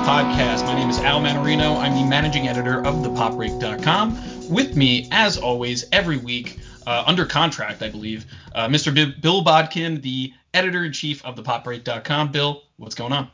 Podcast. My name is Al Manarino. I'm the managing editor of thepopbreak.com. With me, as always, every week, uh, under contract, I believe, uh, Mr. B- Bill Bodkin, the editor in chief of thepopbreak.com. Bill, what's going on?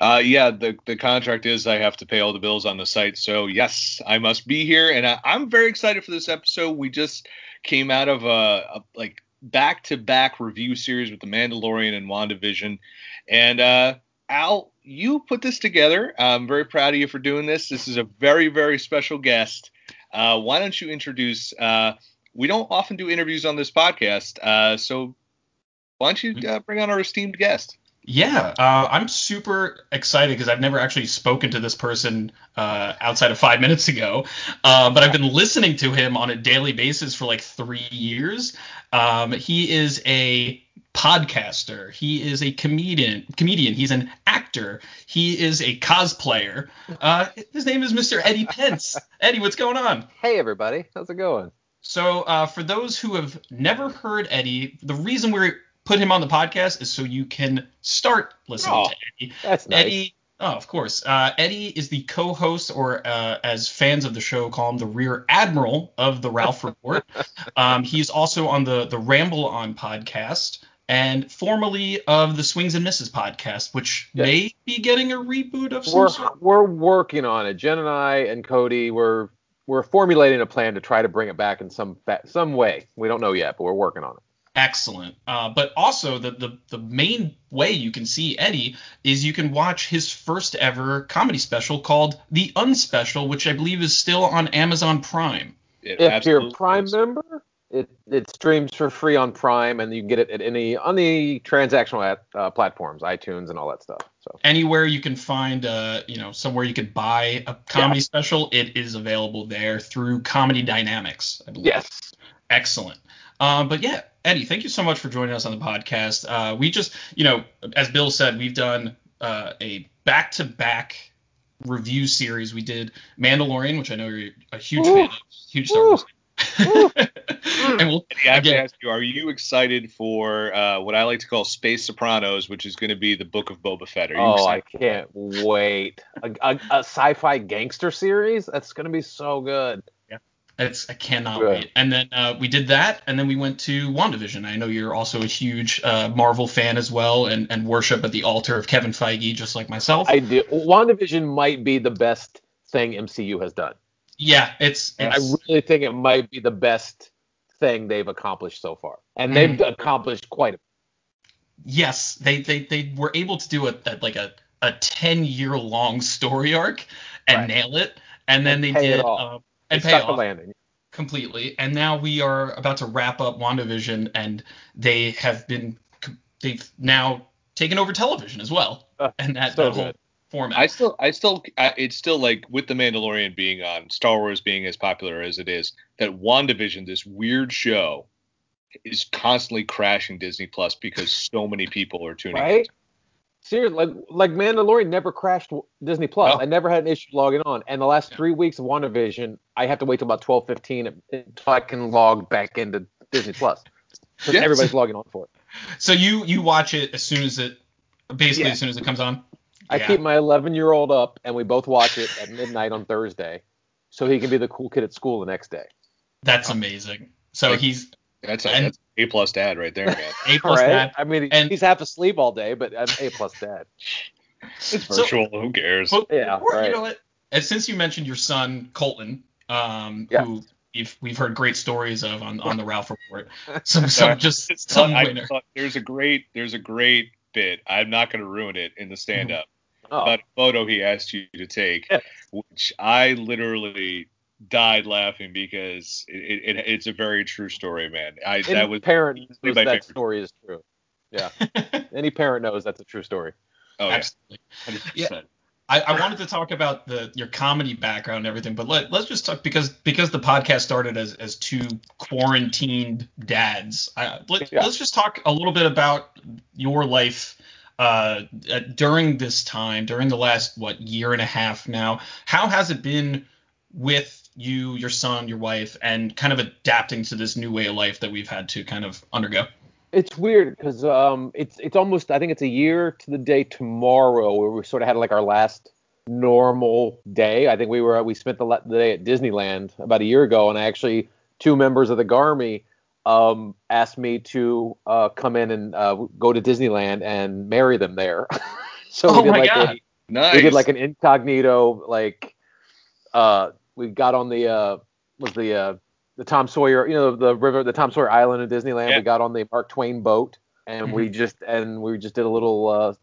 Uh, yeah, the the contract is I have to pay all the bills on the site. So yes, I must be here, and I, am very excited for this episode. We just came out of a, a like back to back review series with the Mandalorian and WandaVision, and uh, Al, you put this together. I'm very proud of you for doing this. This is a very very special guest. Uh, why don't you introduce? Uh, we don't often do interviews on this podcast, uh, so why don't you uh, bring on our esteemed guest? Yeah, uh, I'm super excited because I've never actually spoken to this person uh, outside of five minutes ago, but I've been listening to him on a daily basis for like three years. Um, he is a podcaster. He is a comedian. Comedian. He's an actor. He is a cosplayer. Uh, his name is Mr. Eddie Pence. Eddie, what's going on? Hey everybody, how's it going? So, uh, for those who have never heard Eddie, the reason we're put him on the podcast is so you can start listening oh, to Eddie. That's nice. Eddie, oh, of course. Uh, Eddie is the co-host, or uh, as fans of the show call him, the Rear Admiral of the Ralph Report. um, he's also on the the Ramble On podcast and formerly of the Swings and Misses podcast, which yes. may be getting a reboot of some we're, sort. We're working on it. Jen and I and Cody we're we're formulating a plan to try to bring it back in some some way. We don't know yet, but we're working on it excellent. Uh, but also the, the the main way you can see Eddie is you can watch his first ever comedy special called The Unspecial, which I believe is still on Amazon Prime. It if you're a Prime is. member, it it streams for free on Prime, and you can get it at any on the transactional at, uh, platforms, iTunes, and all that stuff. So anywhere you can find, uh, you know, somewhere you could buy a comedy yeah. special, it is available there through Comedy Dynamics. I believe. Yes. Excellent. Um, but yeah, Eddie, thank you so much for joining us on the podcast. Uh, we just, you know, as Bill said, we've done uh, a back-to-back review series. We did Mandalorian, which I know you're a huge Ooh. fan of, huge Star Wars. and we'll I have to ask you, are you excited for uh, what I like to call Space Sopranos, which is going to be the Book of Boba Fett? oh, I can't wait! A, a, a, sci-fi gangster series that's going to be so good. It's I cannot wait. And then uh, we did that, and then we went to WandaVision. I know you're also a huge uh, Marvel fan as well, and, and worship at the altar of Kevin Feige, just like myself. I do. WandaVision might be the best thing MCU has done. Yeah, it's, it's. I really think it might be the best thing they've accomplished so far, and they've mm. accomplished quite a. Yes, they they they were able to do a, a like a a ten year long story arc and right. nail it, and then and they did. Um, and pay off landing completely. And now we are about to wrap up WandaVision, and they have been they've now taken over television as well, uh, and that, so that whole format. I still, I still, I, it's still like with the Mandalorian being on, Star Wars being as popular as it is, that WandaVision, this weird show, is constantly crashing Disney Plus because so many people are tuning in. right? in. Seriously, like like Mandalorian never crashed Disney Plus. I never had an issue logging on. And the last yeah. three weeks of WandaVision, I have to wait till about twelve fifteen until I can log back into Disney Plus. Because yes. everybody's logging on for it. So you you watch it as soon as it basically yeah. as soon as it comes on. I yeah. keep my 11 year old up, and we both watch it at midnight on Thursday, so he can be the cool kid at school the next day. That's amazing. So he's that's a, and, that's a plus dad right there, man. A plus right? dad. I mean, and, he's half asleep all day, but I'm A plus dad. It's virtual. So, who cares? But, yeah. Or, right. You know what? And since you mentioned your son Colton, um, yeah. who we've we've heard great stories of on, on the Ralph Report. Some some just some winner. there's a great there's a great bit. I'm not going to ruin it in the stand up. Oh. About a photo he asked you to take, which I literally died laughing because it, it, it's a very true story, man. I Any that was parent knows that favorite. story is true. Yeah. Any parent knows that's a true story. Oh Absolutely. yeah. 100%. Yeah. I, I, wanted to talk about the your comedy background and everything, but let, let's just talk because because the podcast started as, as two quarantined dads. I, let, yeah. Let's just talk a little bit about your life uh, during this time, during the last what year and a half now. How has it been with you, your son, your wife, and kind of adapting to this new way of life that we've had to kind of undergo? It's weird because um, it's it's almost I think it's a year to the day tomorrow where we sort of had like our last normal day. I think we were we spent the, the day at Disneyland about a year ago, and I actually two members of the Garmy um, asked me to uh, come in and uh, go to Disneyland and marry them there. so Oh we did my like God. a Nice. we did like an incognito like uh we got on the uh was the uh the Tom Sawyer you know the river the Tom Sawyer Island in Disneyland Yeah. we got on the Mark Twain boat and we just and we just did a little uh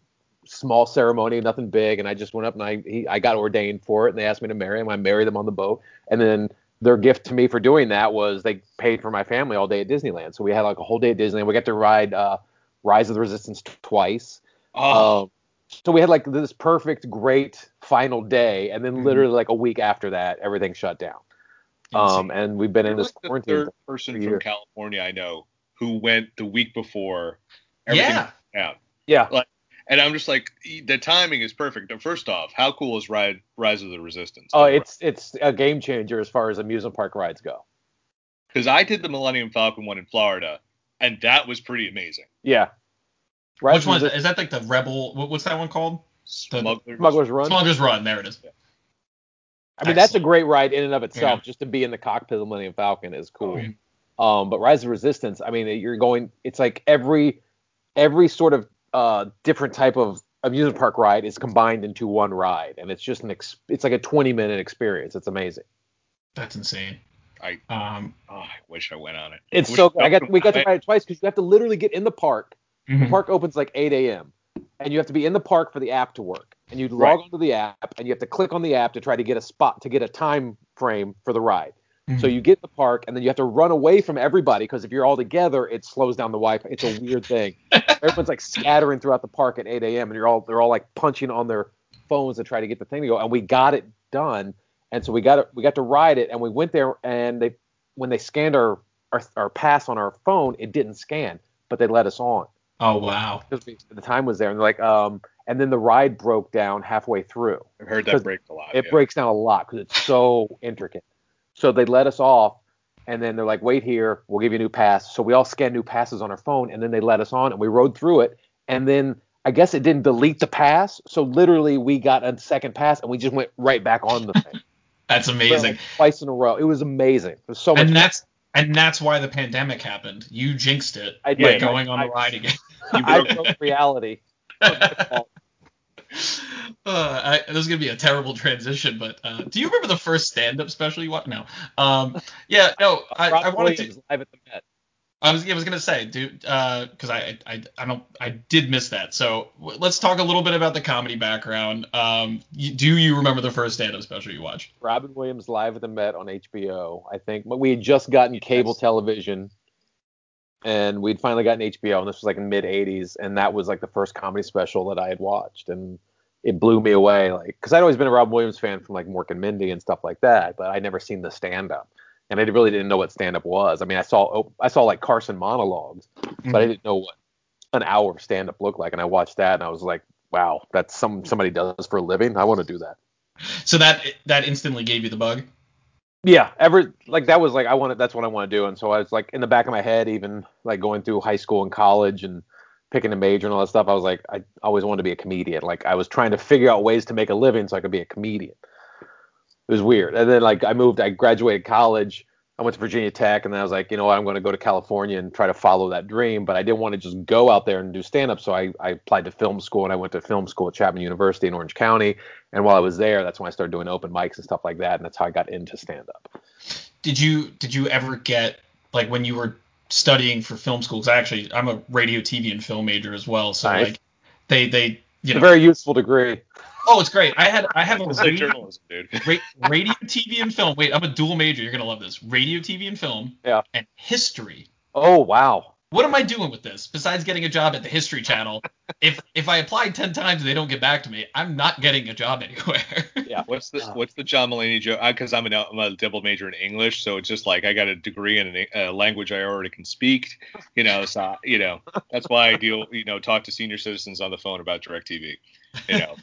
small ceremony nothing big and I just went up and I he, I got ordained for it and they asked me to marry him I married them on the boat and then their gift to me for doing that was they paid for my family all day at Disneyland so we had like a whole day at Disneyland we got to ride uh Rise of the Resistance twice oh, um, so we had like this perfect, great final day, and then Mhm. literally like a week after that, everything shut down. Um, and we've been you're in this like the quarantine. third person a from year. California I know who went the week before everything Yeah. down. Yeah, And I'm just like, the timing is perfect. First off, how cool is Ride Rise of the Resistance? oh, it's it's a game changer as far as amusement park rides go. because I did the Millennium Falcon one in Florida, and that was pretty amazing. Yeah. Which one is the that? Is that like the Rebel? what- What's that one called? Smugglers. Smuggler's Run? Smuggler's Run. There it is. I mean, that's a great ride in and of itself. Yeah. Just to be in the cockpit of the Millennium Falcon is cool. Mhm. Um, but Rise of Resistance, I mean, you're going. It's like every every sort of uh, different type of amusement park ride is combined into one ride, and it's just an ex- it's like a 20 minute experience. It's amazing. That's insane. I- um. Oh, I wish I went on it. It's Wish so I got we got to ride it twice because you have to literally get in the park. The mhm. park opens like 8 a.m. and you have to be in the park for the app to work. And you log Right. onto the app and you have to click on the app to try to get a spot to get a time frame for the ride. So Mhm. you get in the park and then you have to run away from everybody because if you're all together, it slows down the Wi-Fi. It's a weird thing. Everyone's like scattering throughout the park at 8 a.m. and you're all they're all like punching on their phones to try to get the thing to go. And we got it done. And so we got it, we got to ride it and we went there and they when they scanned our our, our pass on our phone, it didn't scan, but they let us on Oh wow. because we- the time was there. And they're like, um, and then the ride broke down halfway through. I've heard that breaks a lot. It yeah. breaks down a lot because it's so intricate. So they let us off, and then they're like, wait here, we'll give you a new pass. So we all scanned new passes on our phone, and then they let us on, and we rode through it. And then I guess it didn't delete the pass, so literally we got a second pass, and we just went right back on the thing. That's amazing. Like, twice in a row. It was amazing. It was so much. and that's and that's why the pandemic happened. You jinxed it I by going I- on the ride again. I broke reality. Uh, I, this is gonna be a terrible transition, but uh, do you remember the first stand-up special you watched? No. Um, yeah, no. I, I wanted Williams to. live at the Met. I was, I was gonna say, dude, because I, I, I don't, I did miss that. So w- let's talk a little bit about the comedy background. Um, you, do you remember the first stand-up special you watched? Robin Williams live at the Met on HBO, I think. But we had just gotten cable Yes. television, and we'd finally gotten HBO, and this was like in mid '80s, and that was like the first comedy special that I had watched, and it blew me away. Like, because I'd always been a Rob Williams fan from like Mork and Mindy and stuff like that, but I'd never seen the stand-up, and I really didn't know what stand-up was. I mean, I saw oh, I saw like Carson monologues, but I mm-hmm. didn't know what an hour of stand-up looked like, and I watched that, and I was like, wow, that's some somebody does for a living. I want to do that. So that that instantly gave you the bug. Yeah, ever like that was like I wanted that's what I want to do, and so I was like in the back of my head, even like going through high school and college and picking a major and all that stuff. I was like, I always wanted to be a comedian. Like I was trying to figure out ways to make a living so I could be a comedian. It was weird, and then like I moved, I graduated college. I went to Virginia Tech, and then I was like, you know what, I'm going to go to California and try to follow that dream. But I didn't want to just go out there and do stand up, so I, I applied to film school, and I went to film school at Chapman University in Orange County. And while I was there, that's when I started doing open mics and stuff like that, and that's how I got into stand up. Did you did you ever get like when you were studying for film school? 'cause actually, I'm a radio, TV, and film major as well. So Nice. like they they you know a very useful degree. oh it's great. I had I have a It's radio, journalism, dude. ra- radio, TV, and film. Wait, I'm a dual major. You're gonna love this. Radio, TV, and film. Yeah. And history. Oh wow. What am I doing with this besides getting a job at the History Channel? if if I apply ten times and they don't get back to me, I'm not getting a job anywhere. Yeah. What's the Oh. What's the John Mulaney joke? Because I'm, an- I'm a double major in English, so it's just like I got a degree in a uh, language I already can speak. You know, so you know that's why I deal. You know, talk to senior citizens on the phone about Directv. You know,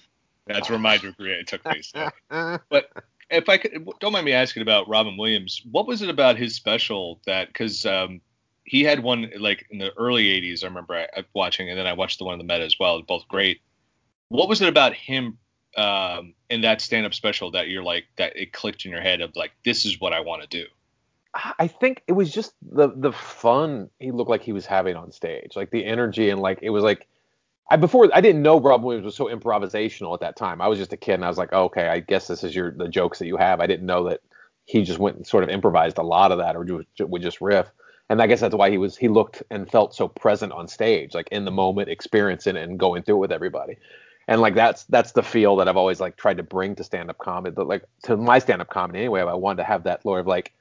that's where my degree took place. But if I could, don't mind me asking about Robin Williams. What was it about his special that? Because um, he had one like in the early 80s. I remember I, I watching, and then I watched the one in the Met as well. Both great. What was it about him um, in that stand-up special that you're like that it clicked in your head of like this is what I want to do? I think it was just the the fun he looked like he was having on stage, like the energy and like it was like I before I didn't know Rob Williams was so improvisational at that time. I was just a kid and I was like, oh, okay, I guess this is your the jokes that you have. I didn't know that he just went and sort of improvised a lot of that or would just riff. And I guess that's why he was he looked and felt so present on stage, like in the moment, experiencing it and going through it with everybody. And like that's that's the feel that I've always like tried to bring to stand up comedy, but like to my stand up comedy anyway. I wanted to have that lore of like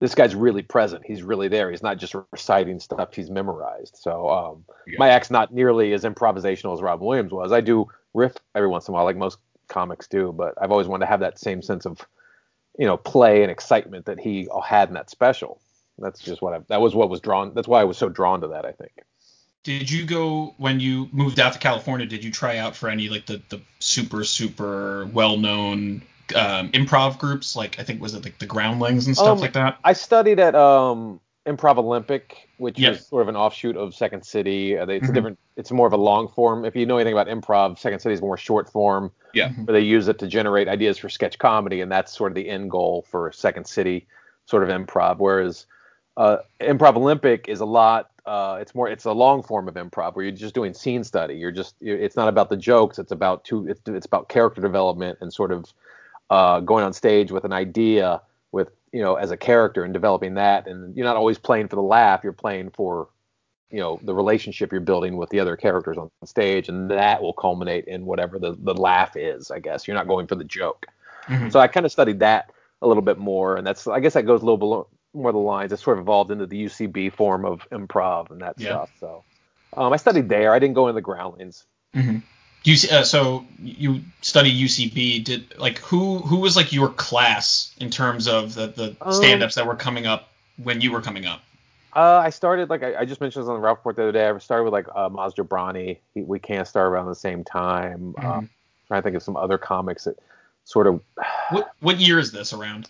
this guy's really present. He's really there. He's not just reciting stuff he's memorized. So um, yeah. my act's not nearly as improvisational as Rob Williams was. I do riff every once in a while, like most comics do, but I've always wanted to have that same sense of, you know, play and excitement that he had in that special. That's just what I. That was what was drawn. That's why I was so drawn to that. I think. Did you go when you moved out to California? Did you try out for any like the the super super well known um, improv groups, like I think was it like the Groundlings and stuff um, like that? I studied at um, Improv Olympic, which yep. is sort of an offshoot of Second City. Uh, it's mm-hmm. different. It's more of a long form. If you know anything about improv, Second City is more short form. Yeah. Mm-hmm. Where they use it to generate ideas for sketch comedy, and that's sort of the end goal for Second City sort of improv. Whereas uh, Improv Olympic is a lot. Uh, it's more. It's a long form of improv where you're just doing scene study. You're just. It's not about the jokes. It's about two. It's, it's about character development and sort of uh, going on stage with an idea with you know as a character and developing that and you're not always playing for the laugh you're playing for you know the relationship you're building with the other characters on stage and that will culminate in whatever the, the laugh is i guess you're not going for the joke mm-hmm. so i kind of studied that a little bit more and that's i guess that goes a little below more the lines it sort of evolved into the ucb form of improv and that yeah. stuff so um, i studied there i didn't go into the groundlings mm-hmm. You uh, so you study UCB. Did like who who was like your class in terms of the the um, stand-ups that were coming up when you were coming up? Uh, I started like I, I, just mentioned this on the Ralph Report the other day. I started with like uh, Maz Jobrani. He, we can't start around the same time. Mm-hmm. Um, trying to think of some other comics that sort of. What what year is this around?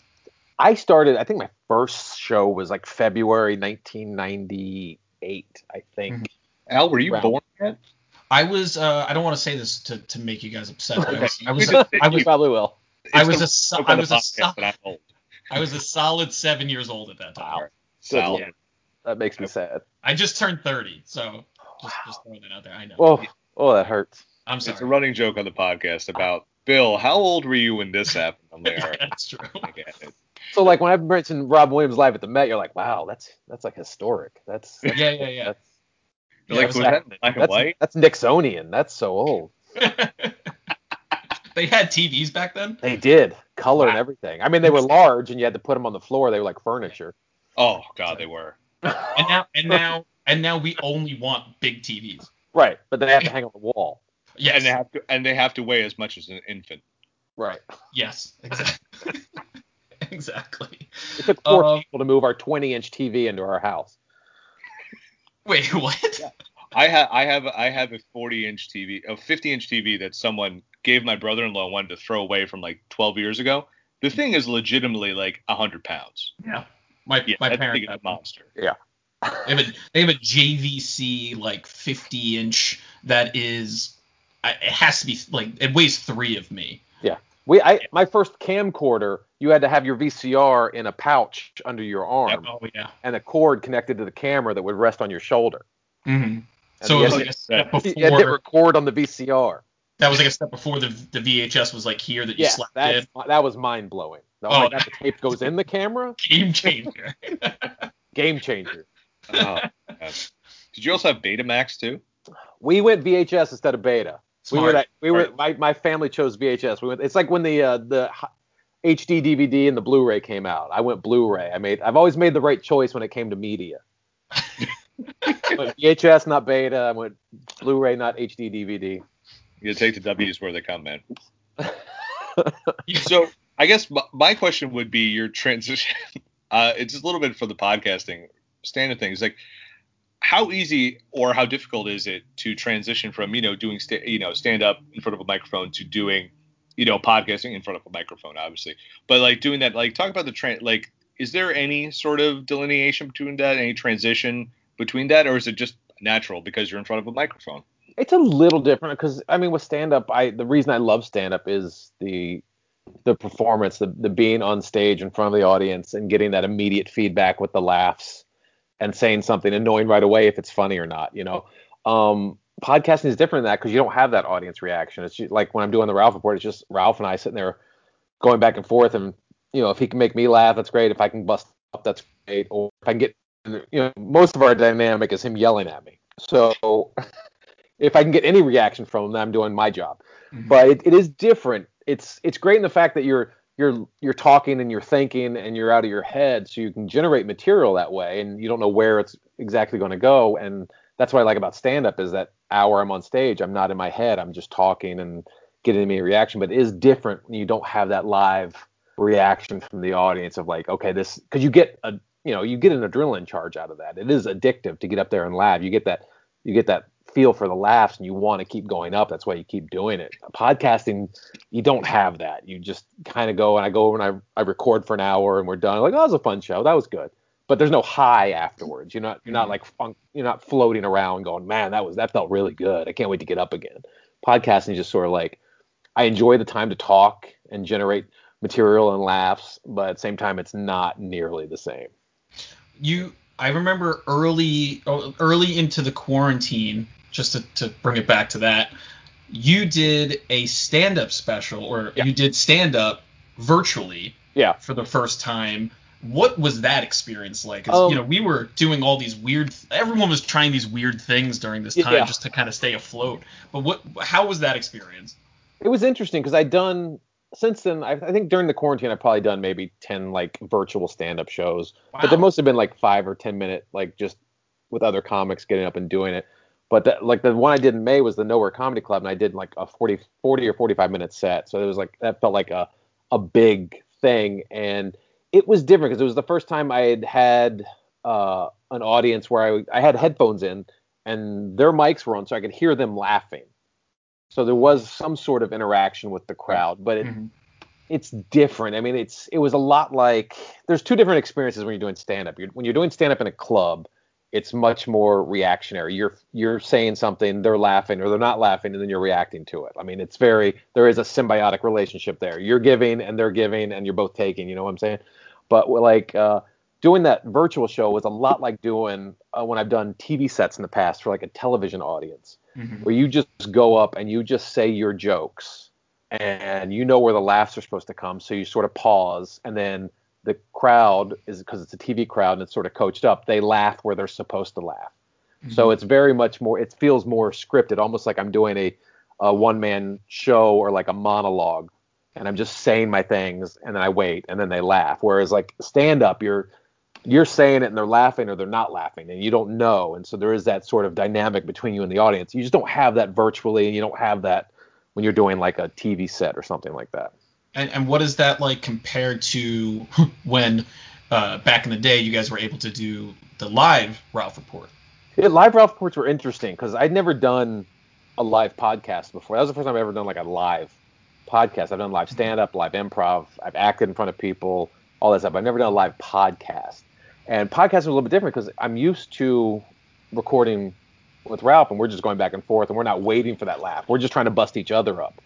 I started. I think my first show was like February 1998. I think. Mm-hmm. Al, were you born yet? I was. Uh, I don't want to say this to, to make you guys upset. I was. I was. I was probably will. I was a. I was a. I was a solid seven years old at that time. Wow. So, yeah. That makes me sad. I just turned 30, so just, just throwing that out there. I know. Oh, oh, that hurts. I'm sorry. It's a running joke on the podcast about Bill. How old were you when this happened? I'm like, that's true. So like when I mentioned Rob Williams live at the Met, you're like, wow, that's that's like historic. That's yeah, yeah, yeah. That's, like, was that black and white? That's Nixonian. That's so old. they had TVs back then. They did color wow. and everything. I mean, they were large, and you had to put them on the floor. They were like furniture. Oh God, they were. and now, and now, and now we only want big TVs. Right, but they have to hang on the wall. Yeah, and they have to, and they have to weigh as much as an infant. Right. Yes, exactly. exactly. It took four uh, people to move our 20-inch TV into our house. Wait, what? Yeah. I have I have I have a 40 inch TV, a 50 inch TV that someone gave my brother-in-law wanted to throw away from like 12 years ago. The thing is legitimately like 100 pounds. Yeah. My yeah, my parents have a monster. Yeah. they have a they have a JVC like 50 inch that is it has to be like it weighs three of me. Yeah. We I my first camcorder, you had to have your VCR in a pouch under your arm. Yep. Oh yeah. And a cord connected to the camera that would rest on your shoulder. Mm-hmm. So it was like a step before. You had to record on the VCR. That was like a step before the the VHS was like here that you yeah, slapped in. That was mind blowing. Oh, oh God, the tape goes in the camera. Game changer. Game changer. Oh, Did you also have Betamax too? We went VHS instead of Beta. Smart. We were that, we were my, my family chose VHS. We went. It's like when the uh, the HD DVD and the Blu-ray came out. I went Blu-ray. I made. I've always made the right choice when it came to media. VHS, not Beta. I went Blu-ray, not HD DVD. You take the W's where they come, man. so I guess my question would be your transition. Uh, it's just a little bit for the podcasting standard things. Like, how easy or how difficult is it to transition from you know doing sta- you know stand up in front of a microphone to doing you know podcasting in front of a microphone, obviously, but like doing that. Like, talk about the tra- like is there any sort of delineation between that, any transition between that, or is it just natural because you're in front of a microphone? It's a little different because I mean, with stand up, I the reason I love stand up is the the performance, the the being on stage in front of the audience and getting that immediate feedback with the laughs and saying something and knowing right away if it's funny or not. You know, um, podcasting is different than that because you don't have that audience reaction. It's just, like when I'm doing the Ralph report, it's just Ralph and I sitting there going back and forth, and you know, if he can make me laugh, that's great. If I can bust up, that's great. Or if I can get, you know, most of our dynamic is him yelling at me. So if I can get any reaction from him, then I'm doing my job. Mm-hmm. But it, it is different. It's it's great in the fact that you're you're you're talking and you're thinking and you're out of your head, so you can generate material that way, and you don't know where it's exactly going to go. And that's what I like about stand up is that hour I'm on stage, I'm not in my head, I'm just talking and getting me a reaction. But it is different when you don't have that live reaction from the audience of like, okay, this because you get a you know you get an adrenaline charge out of that. It is addictive to get up there and laugh. You get that you get that feel for the laughs and you want to keep going up. That's why you keep doing it. Podcasting, you don't have that. You just kind of go and I go over and I, I record for an hour and we're done. Like, oh, that was a fun show. That was good. But there's no high afterwards. You're not you're not mm-hmm. like fun, you're not floating around going, man, that was that felt really good. I can't wait to get up again. Podcasting is just sort of like I enjoy the time to talk and generate material and laughs, but at the same time, it's not nearly the same. You, I remember early, oh, early into the quarantine, just to, to bring it back to that, you did a stand-up special, or yeah. you did stand-up virtually, yeah, for the first time. What was that experience like? Um, you know, we were doing all these weird. Everyone was trying these weird things during this time yeah. just to kind of stay afloat. But what? How was that experience? It was interesting because I'd done since then, I, I, think during the quarantine, I've probably done maybe ten like virtual stand-up shows, wow. but there must have been like five or ten minute like just with other comics getting up and doing it. But that, like the one I did in May was the Nowhere Comedy Club, and I did like a 40, 40 or 45 minute set. So it was like that felt like a a big thing, and it was different because it was the first time I had had uh, an audience where I I had headphones in and their mics were on, so I could hear them laughing. So there was some sort of interaction with the crowd, but it, mm-hmm. it's different. I mean, it's it was a lot like there's two different experiences when you're doing stand up. When you're doing stand up in a club, it's much more reactionary. You're you're saying something, they're laughing or they're not laughing, and then you're reacting to it. I mean, it's very there is a symbiotic relationship there. You're giving and they're giving, and you're both taking. You know what I'm saying? But like uh, doing that virtual show was a lot like doing uh, when I've done TV sets in the past for like a television audience mm-hmm. where you just go up and you just say your jokes and you know where the laughs are supposed to come. So you sort of pause and then the crowd is because it's a TV crowd and it's sort of coached up. They laugh where they're supposed to laugh. Mm-hmm. So it's very much more. It feels more scripted, almost like I'm doing a, a one man show or like a monologue, and I'm just saying my things and then I wait and then they laugh. Whereas like stand up, you're you're saying it and they're laughing or they're not laughing and you don't know and so there is that sort of dynamic between you and the audience you just don't have that virtually and you don't have that when you're doing like a tv set or something like that and, and what is that like compared to when uh, back in the day you guys were able to do the live ralph report? Yeah, live ralph reports were interesting because i'd never done a live podcast before. That was the first time i've ever done like a live podcast. I've done live stand-up live improv. I've acted in front of people all that stuff. I've never done a live podcast. And podcasting is a little bit different because I'm used to recording with Ralph and we're just going back and forth and we're not waiting for that laugh. We're just trying to bust each other up.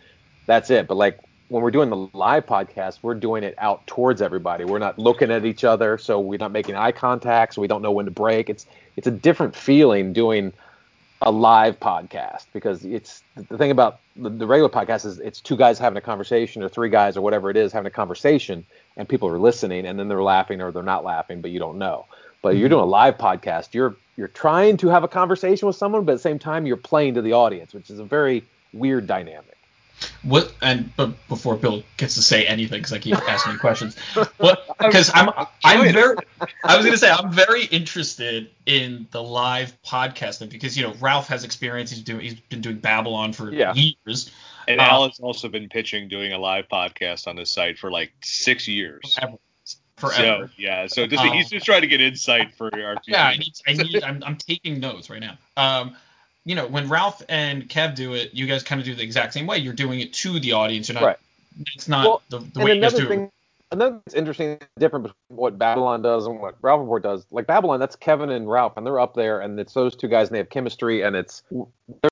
That's it. But like when we're doing the live podcast, we're doing it out towards everybody. We're not looking at each other, so we're not making eye contact, so we don't know when to break. It's it's a different feeling doing a live podcast because it's the thing about the, the regular podcast is it's two guys having a conversation or three guys or whatever it is having a conversation and people are listening and then they're laughing or they're not laughing, but you don't know. But mm-hmm. you're doing a live podcast. You're you're trying to have a conversation with someone, but at the same time you're playing to the audience, which is a very weird dynamic. What and but before Bill gets to say anything, because I keep asking questions, what? Because I'm I'm very I was gonna say I'm very interested in the live podcasting because you know Ralph has experience. He's doing he's been doing Babble-On for yeah. years. And Al has also been pitching doing a live podcast on this site for like six years. Forever. Forever. So, yeah. So just, um, he's just trying to get insight for our. Yeah, I need, I need, I'm, I'm taking notes right now. Um, you know, when Ralph and Kev do it, you guys kind of do the exact same way. You're doing it to the audience. You're not. Right. It's not well, the, the way you guys do thing, and then it's interesting, different between what Babble-On does and what Ralph Report does. Like Babble-On, that's Kevin and Ralph, and they're up there, and it's those two guys, and they have chemistry, and it's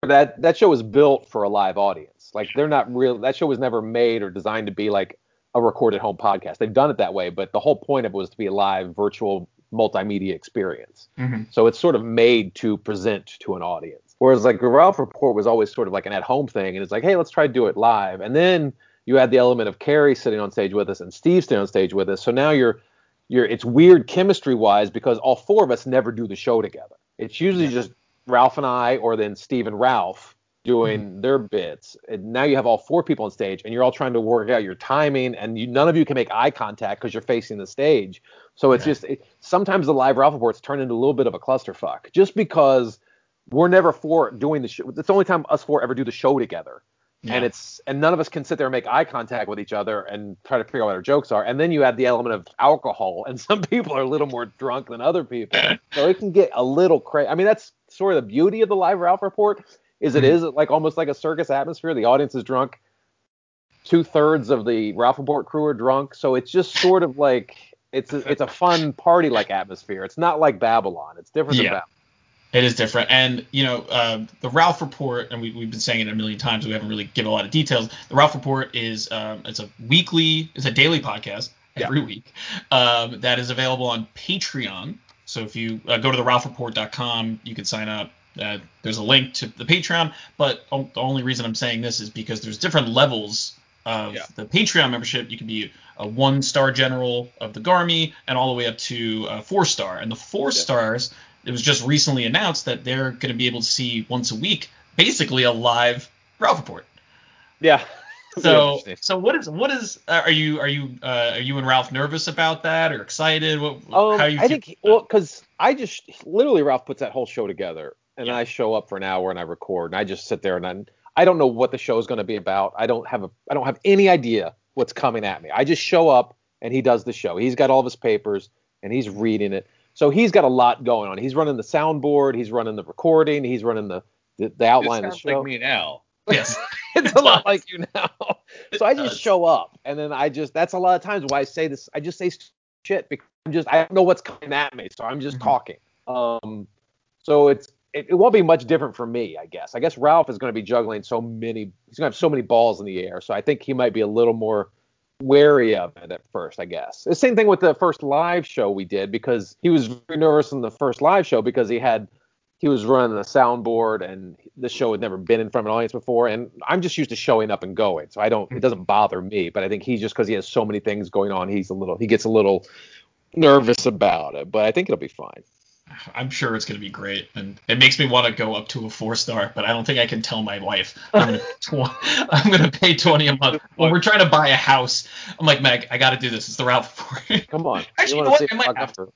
that that show is built for a live audience. Like they're not real. That show was never made or designed to be like a recorded home podcast. They've done it that way, but the whole point of it was to be a live, virtual, multimedia experience. Mm-hmm. So it's sort of made to present to an audience. Whereas like the Ralph Report was always sort of like an at-home thing, and it's like, hey, let's try to do it live, and then you add the element of Carrie sitting on stage with us and Steve sitting on stage with us. So now you're you're it's weird chemistry wise because all four of us never do the show together. It's usually just Ralph and I, or then Steve and Ralph doing mm-hmm. their bits. And now you have all four people on stage, and you're all trying to work out your timing, and you, none of you can make eye contact because you're facing the stage. So it's yeah. just it, sometimes the live Ralph reports turn into a little bit of a clusterfuck, just because we're never for doing the show. It's the only time us four ever do the show together. Yeah. And it's and none of us can sit there and make eye contact with each other and try to figure out what our jokes are. And then you add the element of alcohol, and some people are a little more drunk than other people, so it can get a little crazy. I mean, that's sort of the beauty of the live Ralph report is it mm-hmm. is like almost like a circus atmosphere. The audience is drunk. Two thirds of the Ralph report crew are drunk, so it's just sort of like it's a, it's a fun party like atmosphere. It's not like Babble-On. It's different yeah. than Babble-On. It is different, and you know uh, the Ralph report, and we, have been saying it a million times. We haven't really given a lot of details. The Ralph report is um, it's a weekly, it's a daily podcast every yeah. week um, that is available on Patreon. So if you uh, go to the RalphReport.com, you can sign up. Uh, there's a link to the Patreon, but the only reason I'm saying this is because there's different levels of yeah. the Patreon membership. You can be a one star general of the Garmy and all the way up to a four star. And the four yeah. stars it was just recently announced that they're going to be able to see once a week, basically a live Ralph report. Yeah. So so what is what is uh, are you are you uh, are you and Ralph nervous about that or excited? What, um, how you I think well because I just literally Ralph puts that whole show together and yeah. I show up for an hour and I record and I just sit there and I I don't know what the show is going to be about. I don't have a I don't have any idea what's coming at me. I just show up and he does the show. He's got all of his papers and he's reading it. So he's got a lot going on. He's running the soundboard, he's running the recording, he's running the the, the outline of the show. like me now. Yes. it's a lot like you now. So I just show up and then I just that's a lot of times why I say this I just say shit because I'm just I don't know what's coming at me, so I'm just mm-hmm. talking. Um so it's it, it, won't be much different for me, I guess. I guess Ralph is going to be juggling so many he's going to have so many balls in the air, so I think he might be a little more wary of it at first, I guess. The same thing with the first live show we did because he was very nervous in the first live show because he had he was running a soundboard and the show had never been in front of an audience before and I'm just used to showing up and going. So I don't it hmm. doesn't bother me, but I think he's just cuz he has so many things going on, he's a little he gets a little nervous about it, but I think it'll be fine. I'm sure it's going to be great, and it makes me want to go up to a four star. But I don't think I can tell my wife I'm going to I'm going to pay twenty a month when we're trying to buy a house. I'm like Meg, I got to do this. It's the Ralph report. Come on, actually, you know what? I might have to.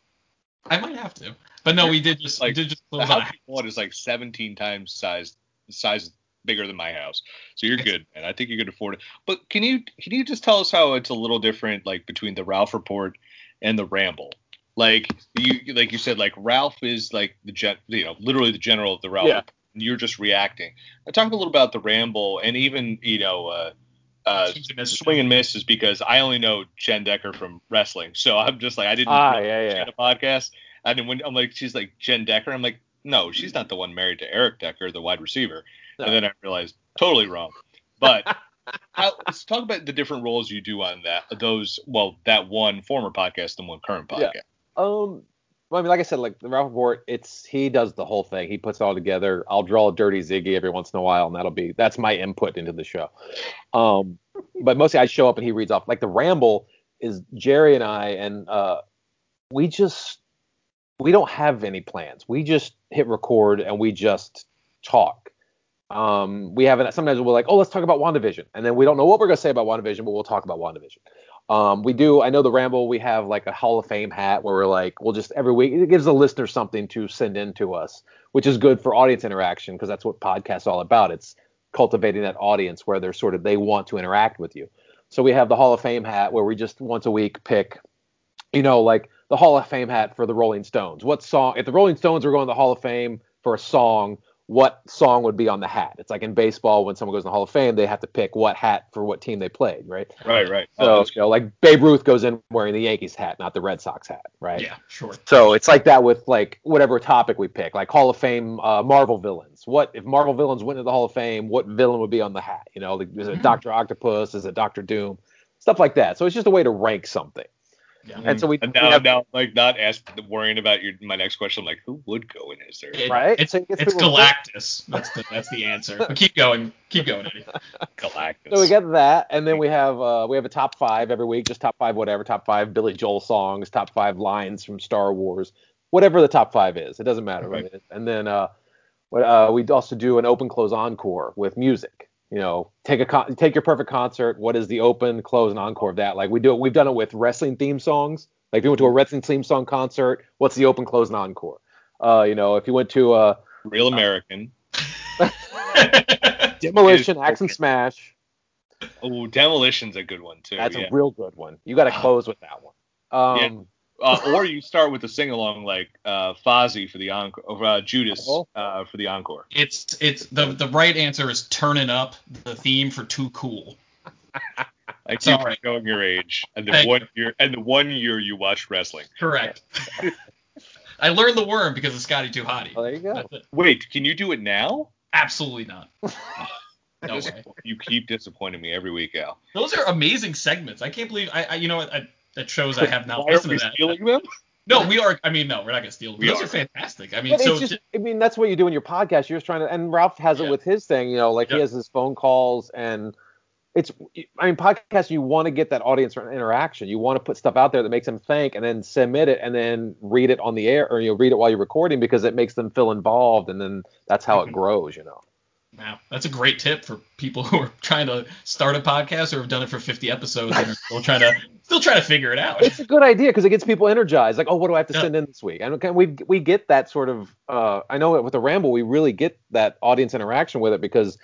I might have to. But no, we did just like, we did just close the house on. is like 17 times size size bigger than my house, so you're good, man. I think you can afford it. But can you can you just tell us how it's a little different, like between the Ralph report and the Ramble? Like you like you said, like Ralph is like the gen, you know, literally the general of the Ralph. Yeah. And you're just reacting. I talk a little about the ramble and even you know. Uh, uh, swing and miss is because I only know Jen Decker from wrestling, so I'm just like I didn't ah, yeah, yeah. a podcast. And when I'm like she's like Jen Decker, I'm like no, she's not the one married to Eric Decker, the wide receiver. No. And then I realized totally wrong. But how, let's talk about the different roles you do on that those well that one former podcast and one current podcast. Yeah. Um, I mean, like I said, like the Ralph Report, it's he does the whole thing. He puts it all together. I'll draw a dirty Ziggy every once in a while, and that'll be that's my input into the show. Um, but mostly I show up and he reads off. Like the ramble is Jerry and I, and uh, we just we don't have any plans. We just hit record and we just talk. Um, we haven't. Sometimes we're like, oh, let's talk about WandaVision, and then we don't know what we're gonna say about WandaVision, but we'll talk about WandaVision. Um, we do. I know the Ramble. We have like a Hall of Fame hat where we're like, we'll just every week it gives the listener something to send in to us, which is good for audience interaction because that's what podcasts all about. It's cultivating that audience where they're sort of they want to interact with you. So we have the Hall of Fame hat where we just once a week pick, you know, like the Hall of Fame hat for the Rolling Stones. What song? If the Rolling Stones were going to the Hall of Fame for a song, what song would be on the hat. It's like in baseball when someone goes in the Hall of Fame, they have to pick what hat for what team they played, right? Right, right. So Oh, you know, like Babe Ruth goes in wearing the Yankees hat, not the Red Sox hat, right? Yeah, sure. So it's like that with like whatever topic we pick, like Hall of Fame uh, Marvel villains. What if Marvel villains went into the Hall of Fame? What villain would be on the hat? You know, like, is it Doctor Octopus? Is it Doctor Doom? Stuff like that. So it's just a way to rank something. Yeah. And so we, and we now, have- now, like, not ask, worrying about your my next question. I'm like, who would go in as there? It- Right? It's, So it it's people- Galactus. That's the that's the answer. But keep going. Keep going, Eddie. Galactus. So we get that, and then we have uh, we have a top five every week, just top five whatever, top five Billy Joel songs, top five lines from Star Wars, whatever the top five is, it doesn't matter. Right. And then uh, what, uh, we also do an open close encore with music. You know, take a con- take your perfect concert. What is the open, close, and encore of that? Like we do it. We've done it with wrestling theme songs. Like if you went to a wrestling theme song concert, what's the open, close, and encore? Uh, you know, if you went to a Real American. demolition, Is axe and smash, Oh, Demolition's a good one too. that's yeah. a real good one. You got to close with that one. Um, uh, or you start with a sing along like uh, Fozzy for the encore, or uh, Judas Oh. uh, for the encore. It's it's the the right answer is turning up the theme for Too Cool. I It's keep all right. showing your age, and the Thank one year, and the one year you watched wrestling. Correct. I learned the worm because of Scotty 2 Hotty. well, there you go. Wait, can you do it now? Absolutely not. No way. You keep disappointing me every week, Al. Those are amazing segments. I can't believe I, I you know I, that shows I have not Why are listened we to that. stealing them? No, we are. I mean, no, we're not gonna steal. We Those are. are fantastic. I mean, But so it's just, I mean, that's what you do in your podcast. You're just trying to, and Ralph has it with his thing, you know, like he has his phone calls and it's, I mean, podcast, you want to get that audience interaction. You want to put stuff out there that makes them think and then submit it and then read it on the air or, you know, read it while you're recording because it makes them feel involved. And then that's how it Mhm. grows, you know. Wow, that's a great tip for people who are trying to start a podcast or have done it for 50 episodes and are still trying to still trying to figure it out. It's a good idea because it gets people energized. Like, oh, what do I have to Yeah. send in this week? And okay, we we get that sort of. Uh, I know with the ramble, we really get that audience interaction with it because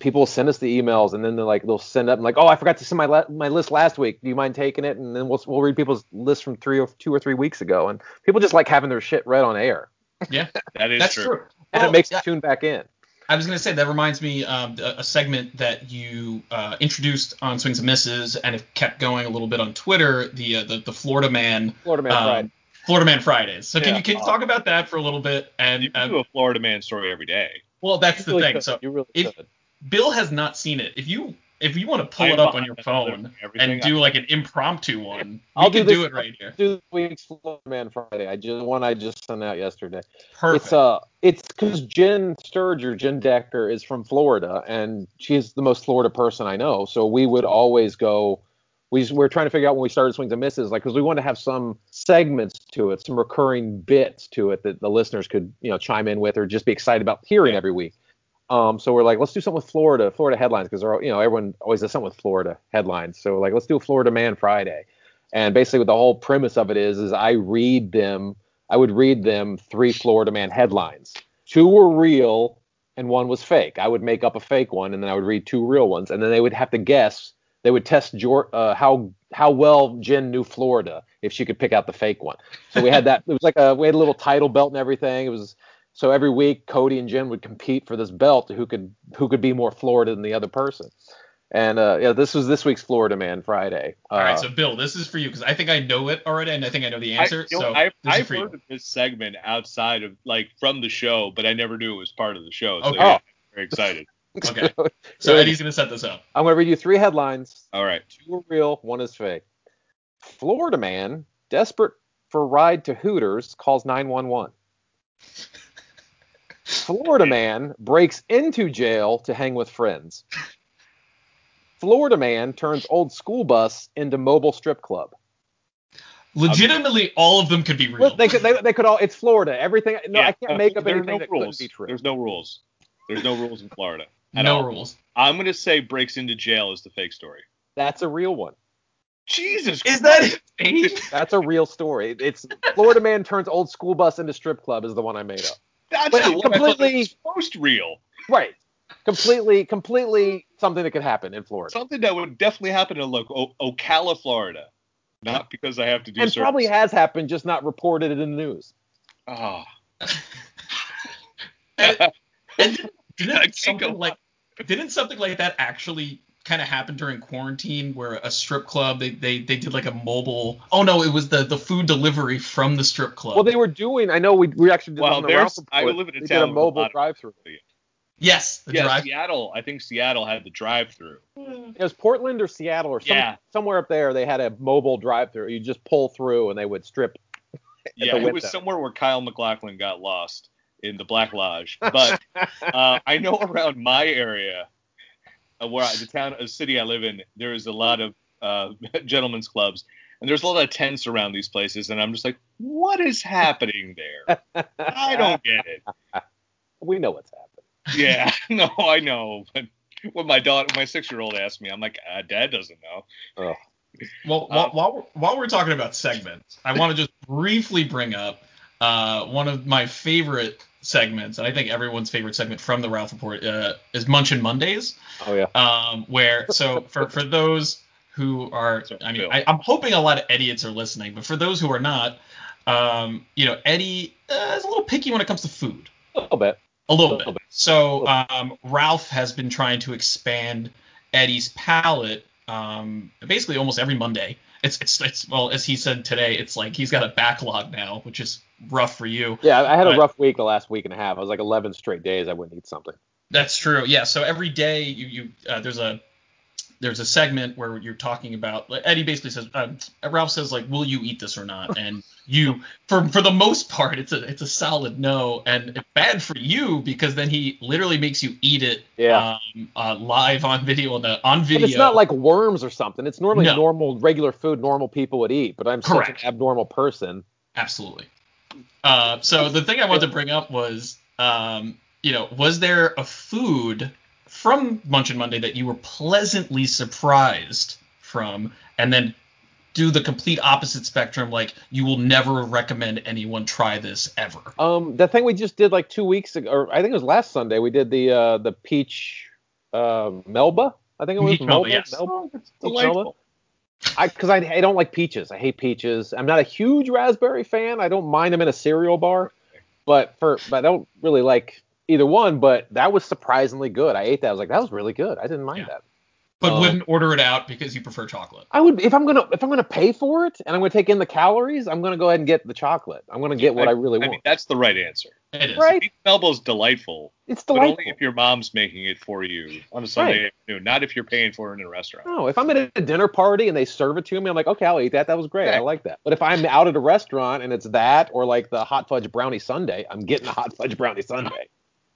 people will send us the emails and then they're like they'll send up and like, oh, I forgot to send my la- my list last week. Do you mind taking it? And then we'll we'll read people's lists from three or two or three weeks ago. And people just like having their shit read on air, Yeah, That is that's true. true. and Well, it makes yeah, them tune back in. I was gonna say that reminds me um, a, a segment that you uh, introduced on Swings and Misses and have kept going a little bit on Twitter. The uh, the, the Florida Man Florida Man um, Pride. Florida Man Fridays. So can you can you talk about that for a little bit? And You can um, do a Florida man story every day. well, that's You the really thing. could. So you really if- could. Bill has not seen it. If you if you want to pull I it up on your phone and do like an impromptu one, I'll do can this- do it right here. Do this week's Florida Man Friday. I just one I just sent out yesterday. Perfect. It's uh, it's because Jen Sturger, Jen Decker, is from Florida, and she's the most Florida person I know. So we would always go. We we're trying to figure out when we started swings and misses, like because we want to have some segments to it, some recurring bits to it that the listeners could you know chime in with or just be excited about hearing Yeah. every week. Um, so we're like, let's do something with Florida, Florida headlines, because you know everyone always does something with Florida headlines. So like, let's do a Florida Man Friday, and basically what the whole premise of it is, is I read them, I would read them three Florida Man headlines. Two were real and one was fake. I would make up a fake one and then I would read two real ones, and then they would have to guess. They would test Jor- uh, how how well Jen knew Florida if she could pick out the fake one. So we had that. It was like a we had a little title belt and everything. It was so every week Cody and Jen would compete for this belt who could who could be more Florida than the other person. And uh, yeah, this was this week's Florida Man Friday. Uh, All right, so Bill, this is for you because I think I know it already, and I think I know the answer. I, you know, so I've, this is I've for heard you. of this segment outside of like from the show, but I never knew it was part of the show. So Okay. yeah, I'm very excited. Okay. So Eddie's gonna set this up. I'm going to read you three headlines. All right. Two are real, one is fake. Florida man desperate for ride to Hooters calls 911. Florida man breaks into jail to hang with friends. Florida man turns old school bus into mobile strip club. Legitimately, all of them could be real. They could they, they could all it's Florida. Everything no, Yeah, I can't make up there are anything no that rules. couldn't be true. There's no rules. There's no rules in Florida. no all. rules. I'm gonna say breaks into jail is the fake story. That's a real one. Jesus. Is Christ. that insane? That's a real story. It's Florida man turns old school bus into strip club is the one I made up. That's But the one I thought completely- most real. Right. Completely, completely something that could happen in Florida. Something that would definitely happen in like o- Ocala, Florida. Not because I have to do and certain- probably has happened, just not reported in the news. Ah. And didn't I can't something like didn't something like that actually kind of happened during quarantine where a strip club they, they they did like a mobile oh no it was the the food delivery from the strip club Well, they were doing. I know we we actually did Well, this on the there's- I live in a they town did a with a mobile drive-through. yes the yeah, drive Seattle. I think Seattle had the drive-through. It was Portland or Seattle or some, Yeah. somewhere up there. They had a mobile drive-through. You just pull through and they would strip. Yeah, it was somewhere where Kyle MacLachlan got lost in the Black Lodge. But uh, I know around my area, where I, the town, the city I live in, there is a lot of uh, gentlemen's clubs, and there's a lot of tents around these places, and I'm just like, what is happening there? I don't get it. We know what's happening. Yeah, no, I know, but when my daughter, my six-year-old asked me, I'm like, uh, Dad doesn't know. Oh, Well, Uh, while, while, we're, while we're talking about segments, I want to just briefly bring up uh, one of my favorite segments, and I think everyone's favorite segment from the Ralph Report uh, is Munchin Mondays, oh yeah. um, where so for for those who are, I mean, I, I'm hoping a lot of idiots are listening, but for those who are not, um, you know, Eddie uh, is a little picky when it comes to food. A little bit. A little Little bit. bit. So um, Ralph has been trying to expand Eddie's palate um, basically almost every Monday. It's, it's it's well as he said today, it's like he's got a backlog now, which is rough for you. Yeah, I had a rough week the last week and a half. I was like 11 straight days I wouldn't eat something. That's true. Yeah. So every day you you uh, there's a there's a segment where you're talking about like, Eddie basically says um, Ralph says like will you eat this or not and you for for the most part it's a it's a solid no and bad for you because then he literally makes you eat it Yeah. um, uh, live on video on the on video But it's not like worms or something. It's normally No. normal, regular food normal people would eat. But I'm Correct. such an abnormal person. Absolutely. Uh, so the thing I wanted to bring up was, um, you know, was there a food from Munchin Monday that you were pleasantly surprised from, and then do the complete opposite spectrum, like you will never recommend anyone try this ever. Um, the thing we just did like two weeks ago, or I think it was last Sunday, we did the uh, the peach uh, Melba. I think it was Peach Melba, yes. Melba? Oh, it's delightful. Melba? I because I, I don't like peaches. I hate peaches. I'm not a huge raspberry fan. I don't mind them in a cereal bar, but for but I don't really like either one. But that was surprisingly good. I ate that. I was like, that was really good. I didn't mind Yeah. that. But Um, wouldn't order it out because you prefer chocolate. I would if I'm gonna if I'm gonna pay for it and I'm gonna take in the calories, I'm gonna go ahead and get the chocolate. I'm gonna get what I, really I want. mean, that's the right answer. It is. right? Beef Melba's delightful, It's but delightful. only if your mom's making it for you on a Sunday afternoon, not if you're paying for it in a restaurant. No, if I'm at a dinner party and they serve it to me, I'm like, okay, I'll eat that. That was great. I like that. But if I'm out at a restaurant and it's that or like the hot fudge brownie sundae, I'm getting the hot fudge brownie sundae.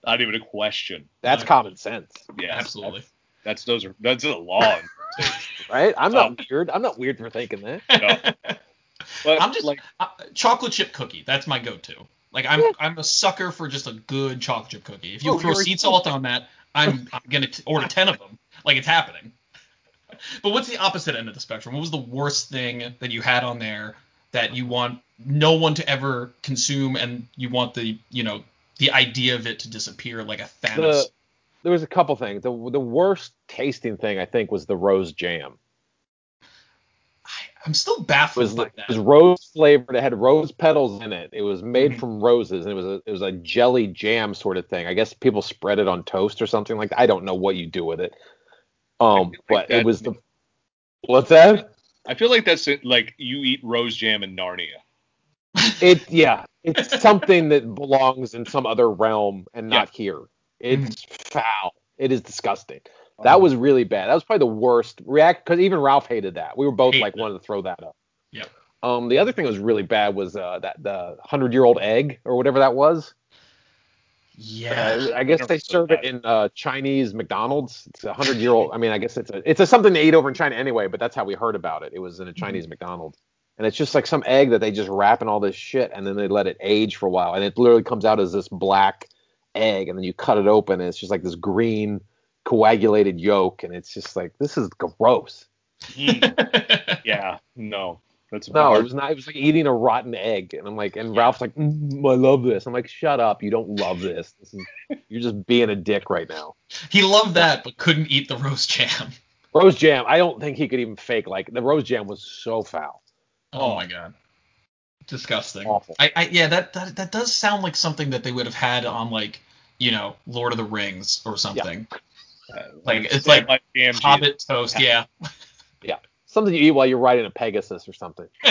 Not even a question. That's Right. common sense, Yeah, Absolutely. That's those are that's a law. right? I'm not weird. I'm not weird for thinking that. No. But I'm just like uh, chocolate chip cookie. That's my go-to. Like I'm Yeah. I'm a sucker for just a good chocolate chip cookie. If you Oh, throw sea salt on that, I'm I'm gonna t- order ten of them. Like it's happening. But what's the opposite end of the spectrum? What was the worst thing that you had on there that you want no one to ever consume, and you want the you know the idea of it to disappear like a Thanos? The, there was a couple things. The the worst tasting thing I think was the rose jam. I, I'm still It baffled was by it was rose flavored. It had rose petals in it. It was made Mhm. from roses, and it was a it was a jelly jam sort of thing. I guess people spread it on toast or something like that. I don't know what you do with it. Um, feel like but it was the what's that? I feel like that's it, like you eat rose jam in Narnia. It yeah, it's something that belongs in some other realm and not here. It's foul. It is disgusting. That Um, was really bad. That was probably the worst react because even Ralph hated that. We were both Hated like it. wanted to throw that up. Yeah. Um, the other thing that was really bad was uh, that the hundred year old egg or whatever that was. Yeah. Uh, I guess they serve that. it in uh, Chinese McDonald's. It's a hundred year old. I mean, I guess it's a it's a something they eat over in China anyway. But that's how we heard about it. It was in a Chinese McDonald's, and it's just like some egg that they just wrap in all this shit, and then they let it age for a while, and it literally comes out as this black egg, and then you cut it open, and it's just like this green coagulated yolk, and it's just like this is gross. mm, yeah, no, that's No, it was not. It was like eating a rotten egg, and I'm like, and Ralph's like, mm, I love this. I'm like, shut up, you don't love this. This is you're just being a dick right now. he loved that, but couldn't eat the roast jam. Rose jam. I don't think he could even fake like the rose jam was so foul. Oh my god. Disgusting. Awful. I, I yeah, that, that that does sound like something that they would have had on like you know, Lord of the Rings or something. Uh, Like it's stand like by BMG. Hobbit toast, yeah. Yeah. Something you eat while you're riding a Pegasus or something.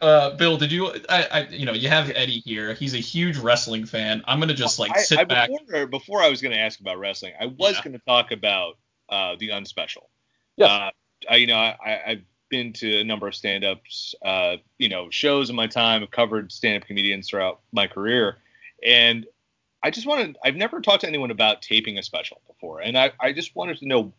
uh, Bill, did you? I, I, you know, you have Eddie here. He's a huge wrestling fan. I'm gonna just like I, sit I, back. Before, before I was going to ask about wrestling, I was Yeah. going to talk about uh, the unspecial. Yeah. Uh, I, you know, I, I've been to a number of stand-ups, uh, you know, shows in my time. I've covered stand-up comedians throughout my career, and I just wanted. I've never talked to anyone about taping a special before, and I, I just wanted to know.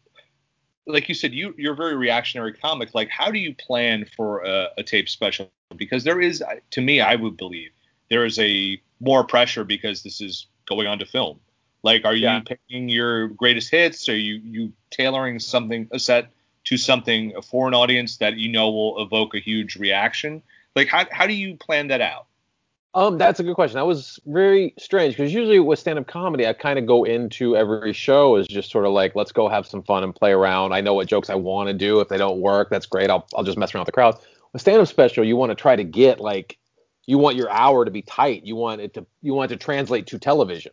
Like you said, you you're a very reactionary comic. Like, how do you plan for a, a tape special? Because there is, to me, I would believe there is a more pressure because this is going on to film. Like, are you Yeah. picking your greatest hits? Are you you tailoring something a set to something for an audience that you know will evoke a huge reaction? Like, how how do you plan that out? Um, that's a good question. That was very strange because usually with stand-up comedy, I kind of go into every show as just sort of like, let's go have some fun and play around. I know what jokes I want to do. If they don't work, that's great. I'll I'll just mess around with the crowd. With stand-up special, you want to try to get like, you want your hour to be tight. You want it to you want it to translate to television.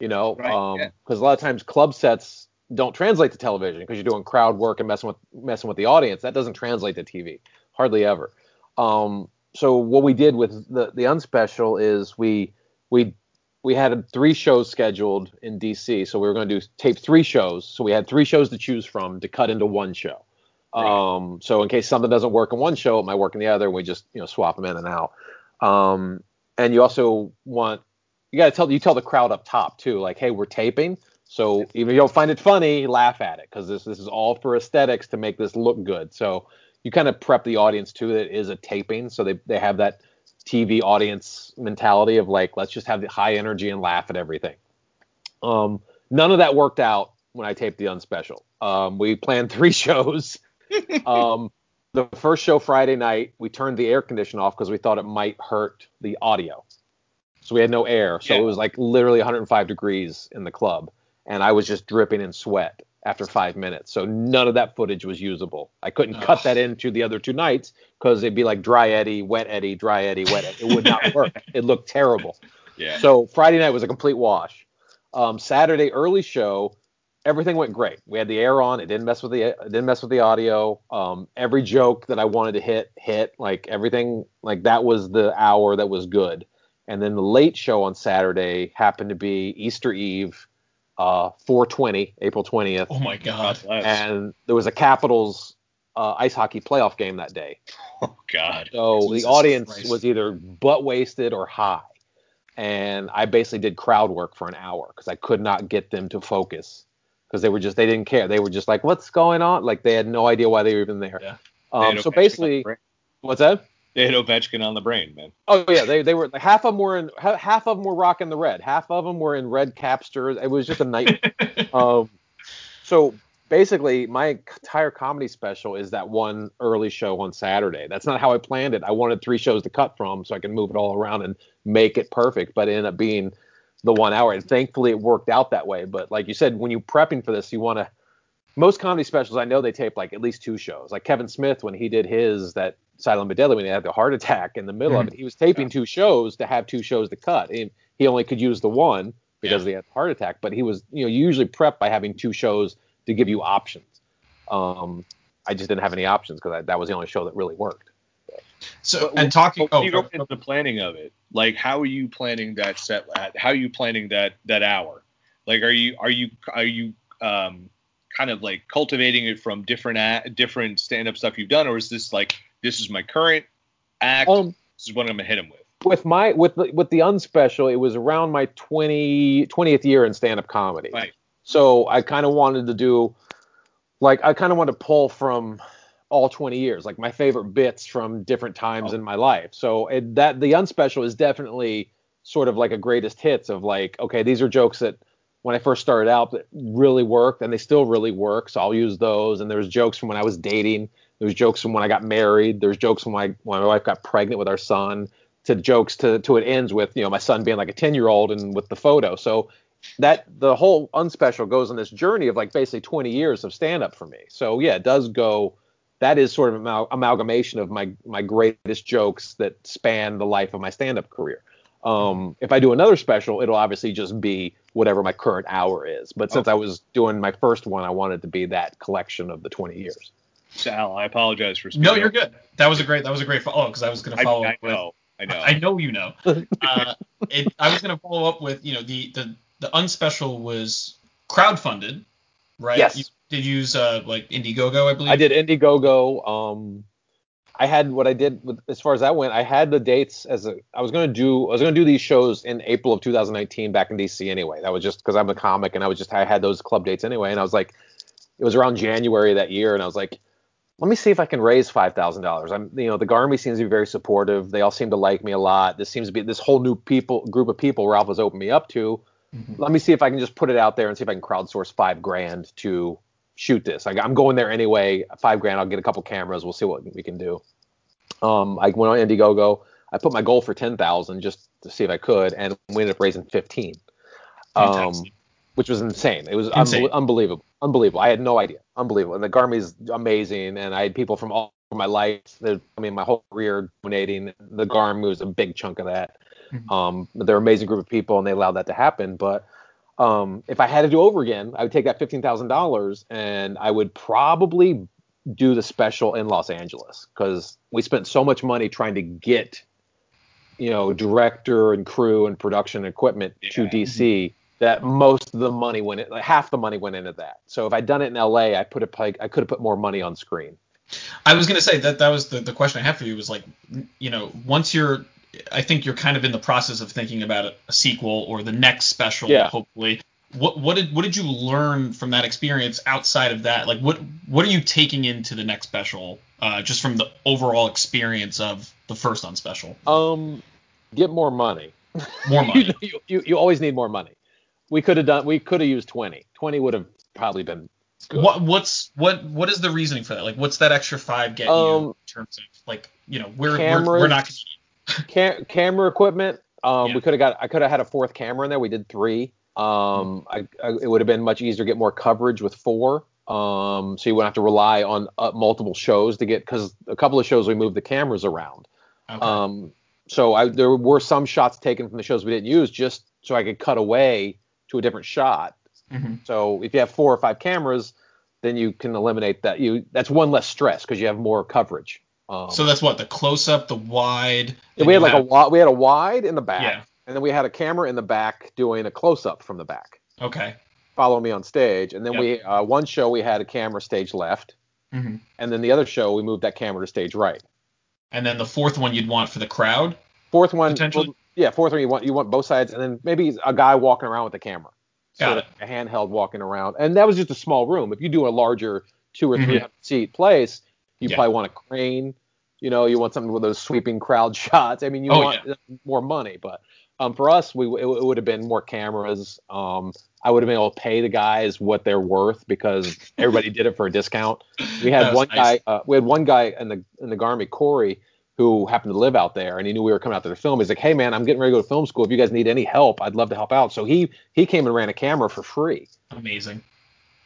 You know, Right, um, yeah. because a lot of times club sets don't translate to television because you're doing crowd work and messing with messing with the audience. That doesn't translate to TV hardly ever. Um, so what we did with the the unspecial is we we we had three shows scheduled in DC, so we were going to do tape three shows. So we had three shows to choose from to cut into one show. Um, so in case something doesn't work in one show, it might work in the other. We just you know swap them in and out. Um, and you also want you got to tell you tell the crowd up top too, like hey, we're taping. So even if you don't find it funny, laugh at it because this this is all for aesthetics to make this look good. So you kind of prep the audience too that it is a taping, so they they have that TV audience mentality of like let's just have the high energy and laugh at everything. Um, none of that worked out when I taped the unspecial. Um, we planned three shows. um, the first show Friday night, we turned the air conditioner off because we thought it might hurt the audio. So we had no air. So Yeah. it was like literally 105 degrees in the club, and I was just dripping in sweat after five minutes. So none of that footage was usable. I couldn't cut that into the other two nights because it'd be like dry Eddie, wet Eddie, dry Eddie, wet Eddie. It would not work. it looked terrible. Yeah. So Friday night was a complete wash. Um, Saturday early show, everything went great. We had the air on. It didn't mess with the it didn't mess with the audio. Um, every joke that I wanted to hit hit. Like everything like that was the hour that was good. And then the late show on Saturday happened to be Easter Eve, uh, 420, April 20th, Oh my god. And there was a Capitals uh, ice hockey playoff game that day. oh God. So Jesus the audience Christ. was either butt wasted or high. And I basically did crowd work for an hour because I could not get them to focus because they were just, they didn't care. They were just like, what's going on? Like they had no idea why they were even there. Yeah. Um, so Ovechkin on the basically, what's that? They had Ovechkin on the brain, man. Oh yeah, they, they were half of them were in half of them were rocking the red, half of them were in red capsters. It was just a nightmare. um, so basically, my entire comedy special is that one early show on Saturday. That's not how I planned it. I wanted three shows to cut from so I can move it all around and make it perfect, but it ended up being the one hour. And thankfully, it worked out that way. But like you said, when you're prepping for this, you want to. Most comedy specials, I know they tape like at least two shows. Like Kevin Smith, when he did his that Silent but Deadly, when he had the heart attack in the middle of it, he was taping two shows to have two shows to cut. And he only could use the one because Yeah. he had the heart attack. But he was, you know, you usually prep by having two shows to give you options. Um, I just didn't have any options because that was the only show that really worked. So But- and talking. But Oh, you go go- into the planning of it, like how are you planning that set? How are you planning that that hour? Like, are you are you are you um kind of like cultivating it from different a- different stand up stuff you've done, or is this like this is my current act? Um, this is what I'm gonna hit him with. with my with the, with the unspecial, it was around my 20, 20th year in stand up comedy. Right. So I kind of wanted to do like I kind of wanted to pull from all 20 years, like my favorite bits from different times Oh. in my life. So it, that the unspecial is definitely sort of like a greatest hits of like, okay, these are jokes that when I first started out that really worked and they still really work. So I'll use those. And there's jokes from when I was dating. There's jokes from when I got married. There's jokes from when, I, when my wife got pregnant with our son. To jokes to to it ends with you know my son being like a 10 year old and with the photo. So that the whole unspecial goes on this journey of like basically 20 years of stand up for me. So yeah, it does go. That is sort of an amal- amalgamation of my my greatest jokes that span the life of my stand up career. Um, if I do another special, it'll obviously just be whatever my current hour is. But since Okay. I was doing my first one, I wanted to be that collection of the 20 years. Sal, I apologize for. No, you're up. good. That was a great. That was a great. Follow because I was going to follow I up with. know. I know. I know you know. Uh, it, I was going to follow up with you know the the the unspecial was crowdfunded, right? Yes. You did use uh like Indiegogo, I believe. I did Indiegogo. Um, I had what I did with, as far as that went. I had the dates as a. I was going to do. I was going to do these shows in April of 2019 back in DC anyway. That was just because I'm a comic and I was just I had those club dates anyway. And I was like, it was around January that year, and I was like, let me see if I can raise five thousand dollars. I'm, you know, the Garmy seems to be very supportive. They all seem to like me a lot. This seems to be this whole new people group of people Ralph has opened me up to. Mhm. Let me see if I can just put it out there and see if I can crowdsource five grand to shoot this. I, I'm going there anyway. Five grand. I'll get a couple cameras. We'll see what we can do. Um, I went on Indiegogo. I put my goal for ten thousand just to see if I could, and we ended up raising fifteen. Um, Fantastic. Which was insane. It was Insane. unbel- unbelievable, unbelievable. I had no idea, unbelievable. And the Garmy's amazing, and I had people from all over my life. that- I mean, my whole career donating. The Garmy was a big chunk of that. Mhm. Um, they're an amazing group of people, and they allowed that to happen. But um, if I had to do over again, I would take that fifteen thousand dollars, and I would probably do the special in Los Angeles because we spent so much money trying to get, you know, director and crew and production equipment to Yeah. DC that most of the money went in, like half the money went into that. So if I'd done it in LA, I put it like I could have put more money on screen. I was going to say that that was the, the question I have for you was like, you know, once you're, I think you're kind of in the process of thinking about a, a sequel or the next special, Yeah. hopefully. What what did what did you learn from that experience outside of that? Like, what what are you taking into the next special, uh, just from the overall experience of the first on special? Um, get more money. More money. you, you, you always need more money. We could have done. We could have used twenty. Twenty would have probably been good. What what's what what is the reasoning for that? Like, what's that extra five get you Um, in terms of like, you know, we're we're, we're not. Cam- camera equipment. Um, Yeah. we could have got. I could have had a fourth camera in there. We did three. Um, I, I, it would have been much easier to get more coverage with four. Um, so you wouldn't have to rely on uh, multiple shows to get because a couple of shows we moved the cameras around. Okay. Um, so I, there were some shots taken from the shows we didn't use just so I could cut away to a different shot. Mhm. So if you have four or five cameras, then you can eliminate that. You that's one less stress because you have more coverage. Um, So that's what the close up, the wide. we had like a have- wi- we had a wide in the back, Yeah. and then we had a camera in the back doing a close up from the back. Okay. Follow me on stage, and then Yep. we uh, one show we had a camera stage left, hmm and then the other show we moved that camera to stage right. And then the fourth one you'd want for the crowd. Fourth one, Potentially? well, yeah, fourth one you want you want both sides, and then maybe a guy walking around with the camera, Got sort of a handheld walking around, and that was just a small room. If you do a larger two or Mhm. seat place, you Yeah. probably want a crane. You know, you want something with those sweeping crowd shots. I mean, you Oh, want more money, but um, for us, we it, it would have been more cameras. Um, I would have been able to pay the guys what they're worth because everybody did it for a discount. We had one nice. guy. Uh, we had one guy in the in the Garmy, Corey, who happened to live out there, and he knew we were coming out there to film. He's like, "Hey man, I'm getting ready to go to film school. If you guys need any help, I'd love to help out." So he he came and ran a camera for free. Amazing.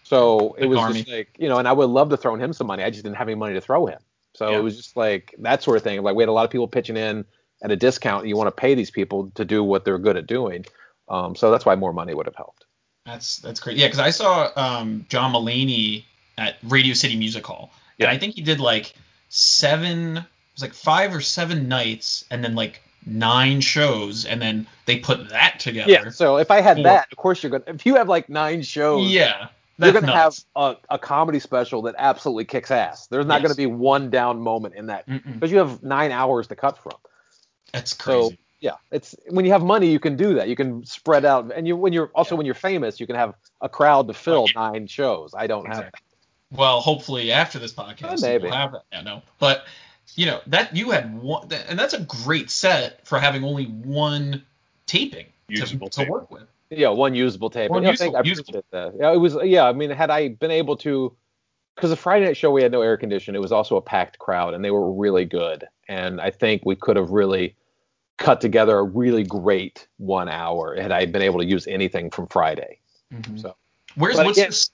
So The it was just like you know, and I would love to throw him some money. I just didn't have any money to throw him. So Yeah. it was just like that sort of thing. Like we had a lot of people pitching in at a discount. You want to pay these people to do what they're good at doing. Um, so that's why more money would have helped. That's that's great. Yeah, because I saw um, John Mulaney at Radio City Music Hall, Yeah. and I think he did like seven, was like five or seven nights, and then like nine shows, and then they put that together. Yeah. So if I had Or- that, of course you're gonna. If you have like nine shows, Yeah, you're gonna nuts. have a, a comedy special that absolutely kicks ass. There's not Yes. gonna be one down moment in that because you have nine hours to cut from. That's crazy. So yeah, it's when you have money, you can do that. You can spread out, and you when you're also Yeah. when you're famous, you can have a crowd to fill Right. nine shows. I don't have. Exactly. Well, hopefully after this podcast, Oh, maybe. we'll have that. Yeah, no, but you know that you had one, and that's a great set for having only one taping to, Usable to tape. work with. Yeah, one usable tape. One yeah, I usable- think I usable. appreciate that. Yeah, it was. Yeah, I mean, had I been able to, because the Friday night show we had no air conditioning, it was also a packed crowd, and they were really good. And I think we could have really cut together a really great one hour had I been able to use anything from Friday. Mm-hmm. So- where's But what's again- this?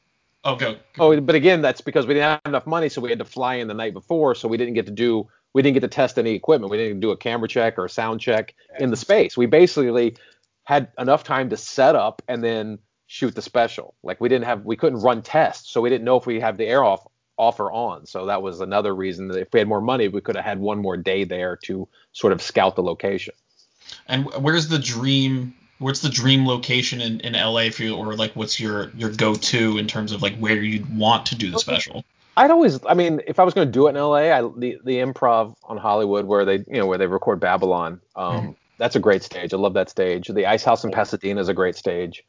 Oh, go. Oh, but again, that's because we didn't have enough money, so we had to fly in the night before, so we didn't get to do we didn't get to test any equipment. We didn't do a camera check or a sound check in the space. We basically had enough time to set up and then shoot the special. Like we didn't have, we couldn't run tests, so we didn't know if we had the air off off or on. So that was another reason that if we had more money, we could have had one more day there to sort of scout the location. And where's the dream? What's the dream location in, in LA for you, or like what's your your go to in terms of like where you'd want to do the special? I'd always, I mean, if I was going to do it in LA, I, the the Improv on Hollywood where they, you know, where they record Babble-On, um, mm-hmm. that's a great stage. I love that stage. The Ice House in Pasadena is a great stage.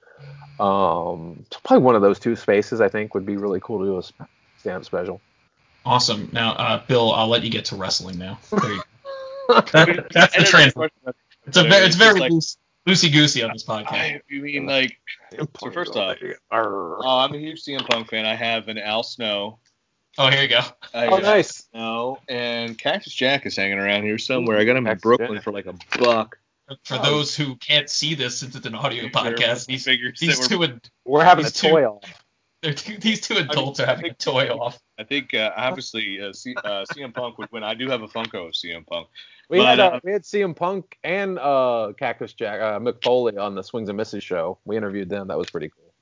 Um, probably one of those two spaces I think would be really cool to do a stand special. Awesome. Now, uh, Bill, I'll let you get to wrestling now. There you go. that, that's the transition. It's a very, it's very like, loosey goosey on this podcast. I, you mean like? So first off, oh, I'm a huge CM Punk fan. I have an Al Snow. Oh, here you go. I, oh, nice. No, and Cactus Jack is hanging around here somewhere. I got him in Brooklyn Jack. for like a buck. For oh. those who can't see this since it's an audio podcast, these, these two we're, we're having a toy off. Two, these two adults I mean, are having think, a toy off. I think uh, obviously uh, C, uh, CM Punk would win. I do have a Funko of CM Punk. We but, had uh, uh, we had CM Punk and uh, Cactus Jack uh, Mick Foley on the Swings and Misses show. We interviewed them. That was pretty cool.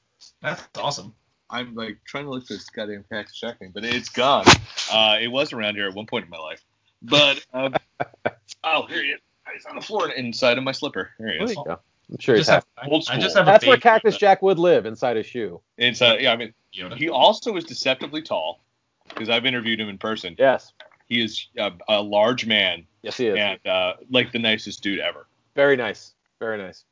That's awesome. I'm like trying to look for this goddamn Cactus Jack thing, but it's gone. Uh, it was around here at one point in my life, but um, oh here he is. He's on the floor inside of my slipper. There he is. There you go. I'm sure he's have, old school. I just have That's where Cactus Jack would live inside a shoe. Inside, yeah. I mean, he also is deceptively tall because I've interviewed him in person. Yes. He is a, a large man. Yes, he is. And uh, like the nicest dude ever. Very nice. Very nice.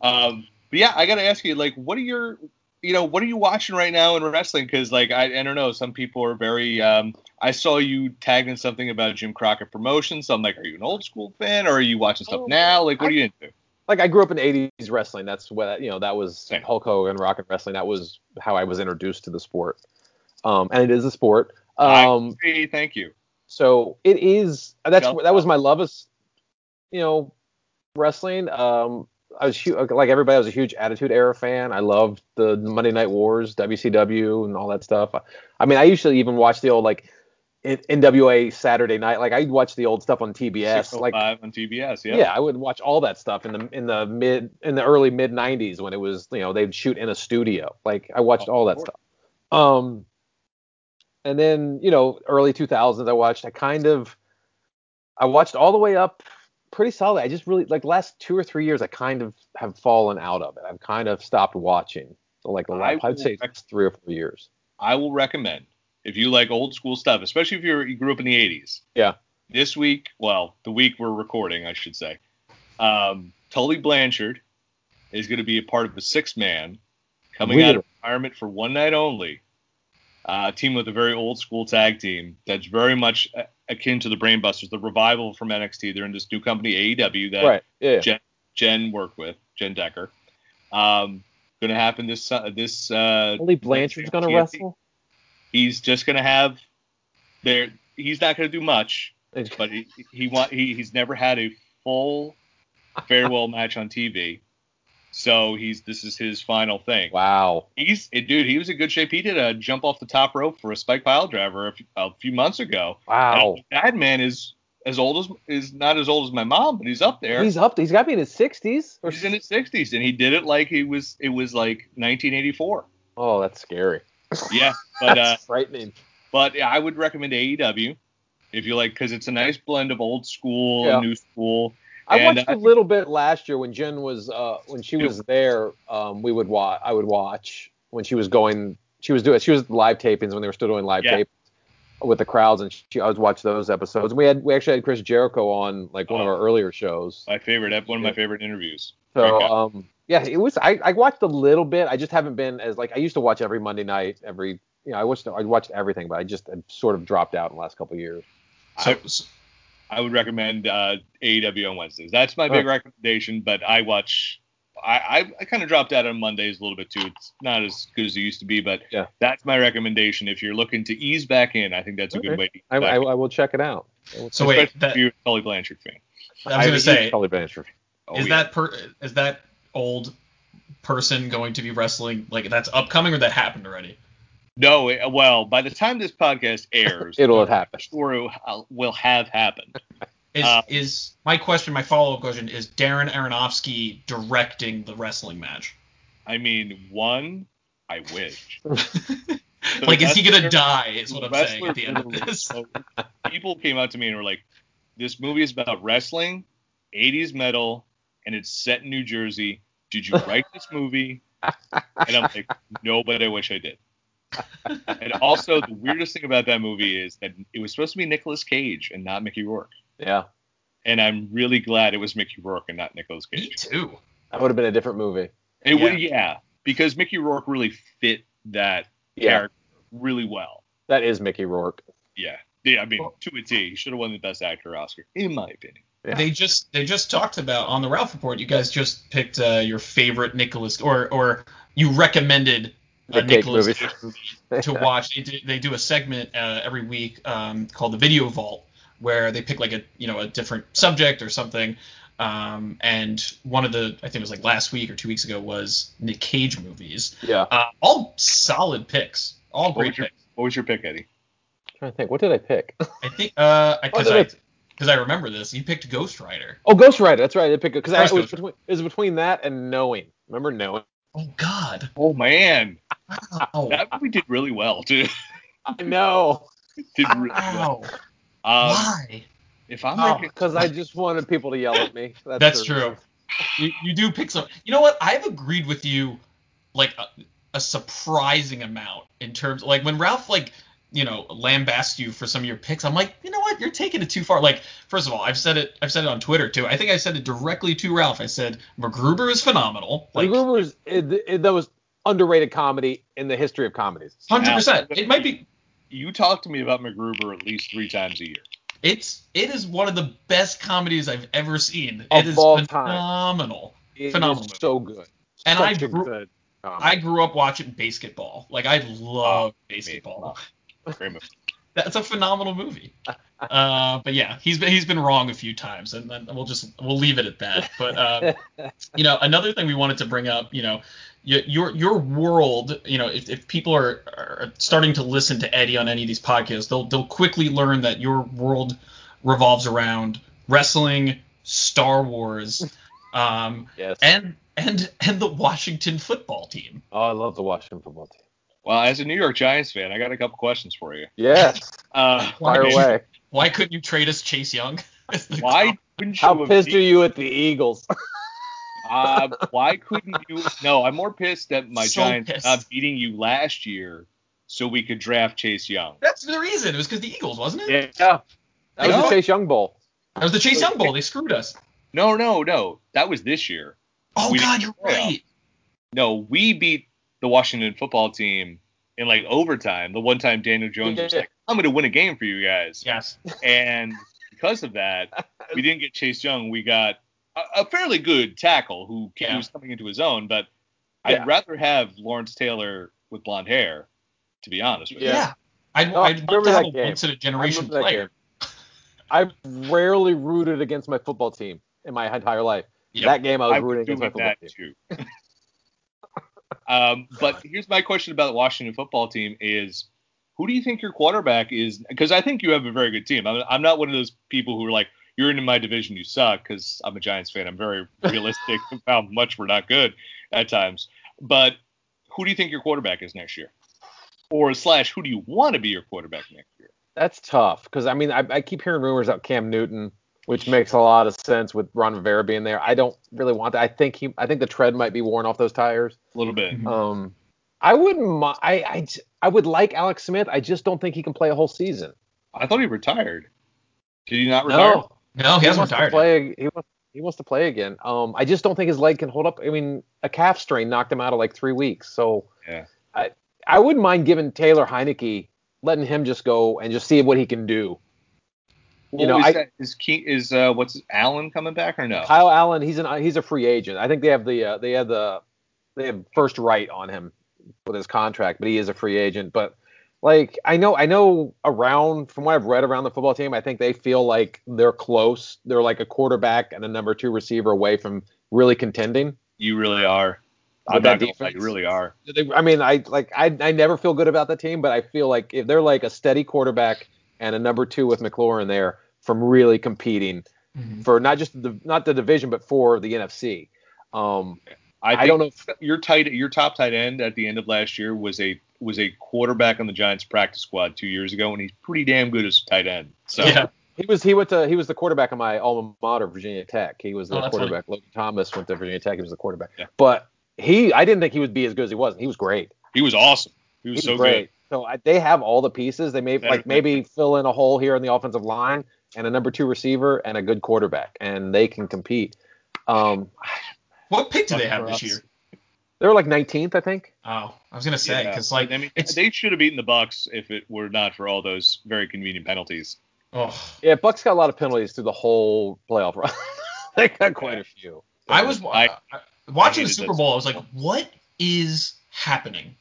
Um, but yeah, I gotta ask you, like, what are your, you know, what are you watching right now in wrestling? Because like, I, I don't know, some people are very. Um, I saw you tagged in something about Jim Crockett Promotions. So I'm like, are you an old school fan or are you watching stuff oh, now? Like, what I, are you into? Like I grew up in '80s wrestling. That's what you know. That was Same. Hulk Hogan, rock and wrestling. That was how I was introduced to the sport. Um, and it is a sport. Um, I thank you. So it is. That's that was my love of, you know, wrestling. Um, I was like everybody. I was a huge Attitude Era fan. I loved the Monday Night Wars, WCW, and all that stuff. I mean, I usually even watch the old like NWA Saturday Night. Like I'd watch the old stuff on TBS. Like on TBS, yeah. Yeah, I would watch all that stuff in the in the mid in the early mid '90s when it was you know they'd shoot in a studio. Like I watched oh, all that stuff. Um, and then you know early 2000s I watched. I kind of I watched all the way up pretty solid. I just really like last two or three years I kind of have fallen out of it. I've kind of stopped watching. So like the last, I'd say rec- three or four years. I will recommend if you like old school stuff, especially if you're, you grew up in the 80s. Yeah. This week, well, the week we're recording, I should say, um, Tully Blanchard is going to be a part of the six man coming Weird. out of retirement for one night only. Uh, team with a very old school tag team that's very much akin to the Brainbusters, the revival from NXT. They're in this new company AEW that right. yeah. Jen, Jen worked with, Jen Decker. Um, going to happen this uh, this. Uh, Tully Blanchard's going to wrestle. He's just going to have there. He's not going to do much, but he he want he, he's never had a full farewell match on TV. So he's this is his final thing. Wow. He's eh, dude. He was in good shape. He did a jump off the top rope for a spike pile driver a few, a few months ago. Wow. that man is as old as is not as old as my mom, but he's up there. He's up. He's got to be in his sixties. He's in his sixties, and he did it like he was. It was like 1984. Oh, that's scary. Yeah, but uh, frightening. But I would recommend AEW if you like, because it's a nice blend of old school yeah. and new school. I and watched a little bit last year when Jen was uh, when she was there. Um, we would watch. I would watch when she was going. She was doing. She was live tapings when they were still doing live yeah. tapings with the crowds, and she, I was watch those episodes. We had we actually had Chris Jericho on like one oh, of our earlier shows. My favorite, one of my favorite interviews. So um, yeah, it was. I, I watched a little bit. I just haven't been as like I used to watch every Monday night. Every you know, I watched I watched everything, but I just I sort of dropped out in the last couple of years. So, I, I would recommend uh, AEW on Wednesdays. That's my big recommendation. But I watch. I, I, I kind of dropped out on Mondays a little bit too. It's not as good as it used to be, but yeah. that's my recommendation. If you're looking to ease back in, I think that's a okay. good way. I, I, I, will check it out. So wait, that, if you're a Tully Blanchard fan. I was going to say, Tully Blanchard. Oh, is yeah. that per, is that old person going to be wrestling like that's upcoming or that happened already? No, it- well, by the time this podcast airs, It'll have happened. sure it will- will have happened. Is Uh, is my question? My follow up question is Darren Aronofsky directing the wrestling match? I mean, one, I wish. like, is he gonna die? Is what I'm saying at the end of this. people came out to me and were like, "This movie is about wrestling, 80s metal, and it's set in New Jersey. Did you write this movie?" And I'm like, "No, but I wish I did." And also, the weirdest thing about that movie is that it was supposed to be Nicolas Cage and not Mickey Rourke. Yeah, And I'm really glad it was Mickey Rourke and not Nicolas Cage. Me Cage. too. that would have been a different movie. It Yeah. would, yeah, because Mickey Rourke really fit that Yeah, character really well. that is Mickey Rourke. Yeah, yeah. I mean, to a T, he should have won the Best Actor Oscar, in my opinion. Yeah. They just they just talked about on the Ralph Report. You guys just picked uh, your favorite Nicolas or or you recommended a Nicolas movies. Movie to watch. They do, they do a segment uh, every week um, called the Video Vault where they pick like a you know a different subject or something. Um, and one of the I think it was like last week or two weeks ago was Nick Cage movies. Yeah, Uh, all solid picks, all What great was, your, picks. what was your pick, Eddie? trying to think. What did I pick? I think uh because did I I- because I remember this. You picked Ghost Rider. Oh, Ghost Rider. That's right. I picked because it was between it was between that and Knowing. Remember Knowing? Oh God. Oh man, Wow. that movie did really well too. I know. did really well. Wow. Um, Why? if I'm Wow. making, Because I just wanted people to yell at me. That's, That's true. You, you do pick some. You know what? I've agreed with you like a, a surprising amount in terms like when Ralph like you know lambasts you for some of your picks. I'm like, you know what? You're taking it too far. Like, first of all, I've said it. I've said it on Twitter too. I think I said it directly to Ralph. I said MacGruber is phenomenal. Like, MacGruber's it, it, that was underrated comedy in the history of comedies. hundred percent. It might be. you talk to me about MacGruber at least three times a year. It's it is one of the best comedies I've ever seen. Of it is all time. phenomenal. It is Phenomenal movie. so good. And Such I a grew, good comedy. I grew up watching basketball. Like I love Oh, basketball. Great movie. That's a phenomenal movie. Uh, but yeah, he's been he's been wrong a few times, and then we'll just we'll leave it at that. But uh, you know, another thing we wanted to bring up, you know, your your world, you know, if, if people are, are starting to listen to Eddie on any of these podcasts, they'll they'll quickly learn that your world revolves around wrestling, Star Wars, um, yes. and and and the Washington football team. oh, I love the Washington football team. Well, as a New York Giants fan, I got a couple questions for you. Yes. Uh, Fire Why- away. Why couldn't you trade us Chase Young? as the why couldn't you How pissed beat- are you at the Eagles? Uh, why couldn't you? No, I'm more pissed that my So Giants pissed. not beating you last year, so we could draft Chase Young. That's the reason. It was because the Eagles, wasn't it? yeah. That was the Chase Young Bowl. That was the Chase Young Bowl. They screwed us. No, no, no. That was this year. Oh We God, you're play right. No, we beat the Washington football team in like overtime. The one time Daniel Jones was like, "I'm going to win a game for you guys," Yes. and because of that, we didn't get Chase Young. We got a, a fairly good tackle who came, Yeah. was coming into his own. But Yeah. I'd rather have Lawrence Taylor with blonde hair, to be honest with you. Yeah. Yeah. I'd, No, I'd I love remember to have that a game. once in a I generation remember player. game. I rarely rooted against my football team in my entire life. Yep. That game I was I rooting was against my football that team. um, but here's my question about the Washington football team: Is who do you think your quarterback is? Because I think you have a very good team. I'm, I'm not one of those people who are like, "You're in my division, you suck." Because I'm a Giants fan. I'm very realistic of how much we're not good at times. But who do you think your quarterback is next year? Or slash, who do you want to be your quarterback next year? That's tough because I mean I, I keep hearing rumors about Cam Newton, which makes a lot of sense with Ron Rivera being there. I don't really want that. I think he I think the tread might be worn off those tires. A little bit. Mhm. Um, I wouldn't. I, I, I would like Alex Smith. I just don't think he can play a whole season. I thought he retired. Did he not retire? No, No, he hasn't wants retired. To play, he wants he wants to play again. Um, I just don't think his leg can hold up. I mean, a calf strain knocked him out of like three weeks. So Yeah. I I wouldn't mind giving Taylor Heinicke letting him just go and just see what he can do. You know, is I- is is uh what's Allen coming back or no? Kyle Allen, he's an he's a free agent. I think they have the uh, they have the they have first right on him with his contract, but he is a free agent. But like I know I know around from what I've read around the football team, I think they feel like they're close. They're like a quarterback and a number two receiver away from really contending. You really are. I'm not gonna defense. you really are. I mean, I like I I never feel good about the team, but I feel like if they're like a steady quarterback and a number two with McLaurin there from really competing Mhm. for not just the not the division but for the NFC. Um, I, I don't know if- your tight your top tight end at the end of last year was a was a quarterback on the Giants practice squad two years ago, and he's pretty damn good as a tight end. So Yeah. he was he went to he was the quarterback of my alma mater, Virginia Tech. He was the Oh, that's funny. quarterback. Logan Thomas went to Virginia Tech. He was the quarterback. Yeah. But he I didn't think he would be as good as he was. He was great. he was awesome. He was He's so great. So I, they have all the pieces. They may Better like maybe fill in a hole here in the offensive line and a number two receiver and a good quarterback, and they can compete. Um, What pick do they have this us. year? they were like 19th, I think. Oh, I was gonna good. say Yeah. because like I mean, they should have beaten the Bucks if it were not for all those very convenient penalties. oh, Yeah, Bucks got a lot of penalties through the whole playoff run. they got quite a few. I was I- I, watching the Super Bowl. I was like, what is happening?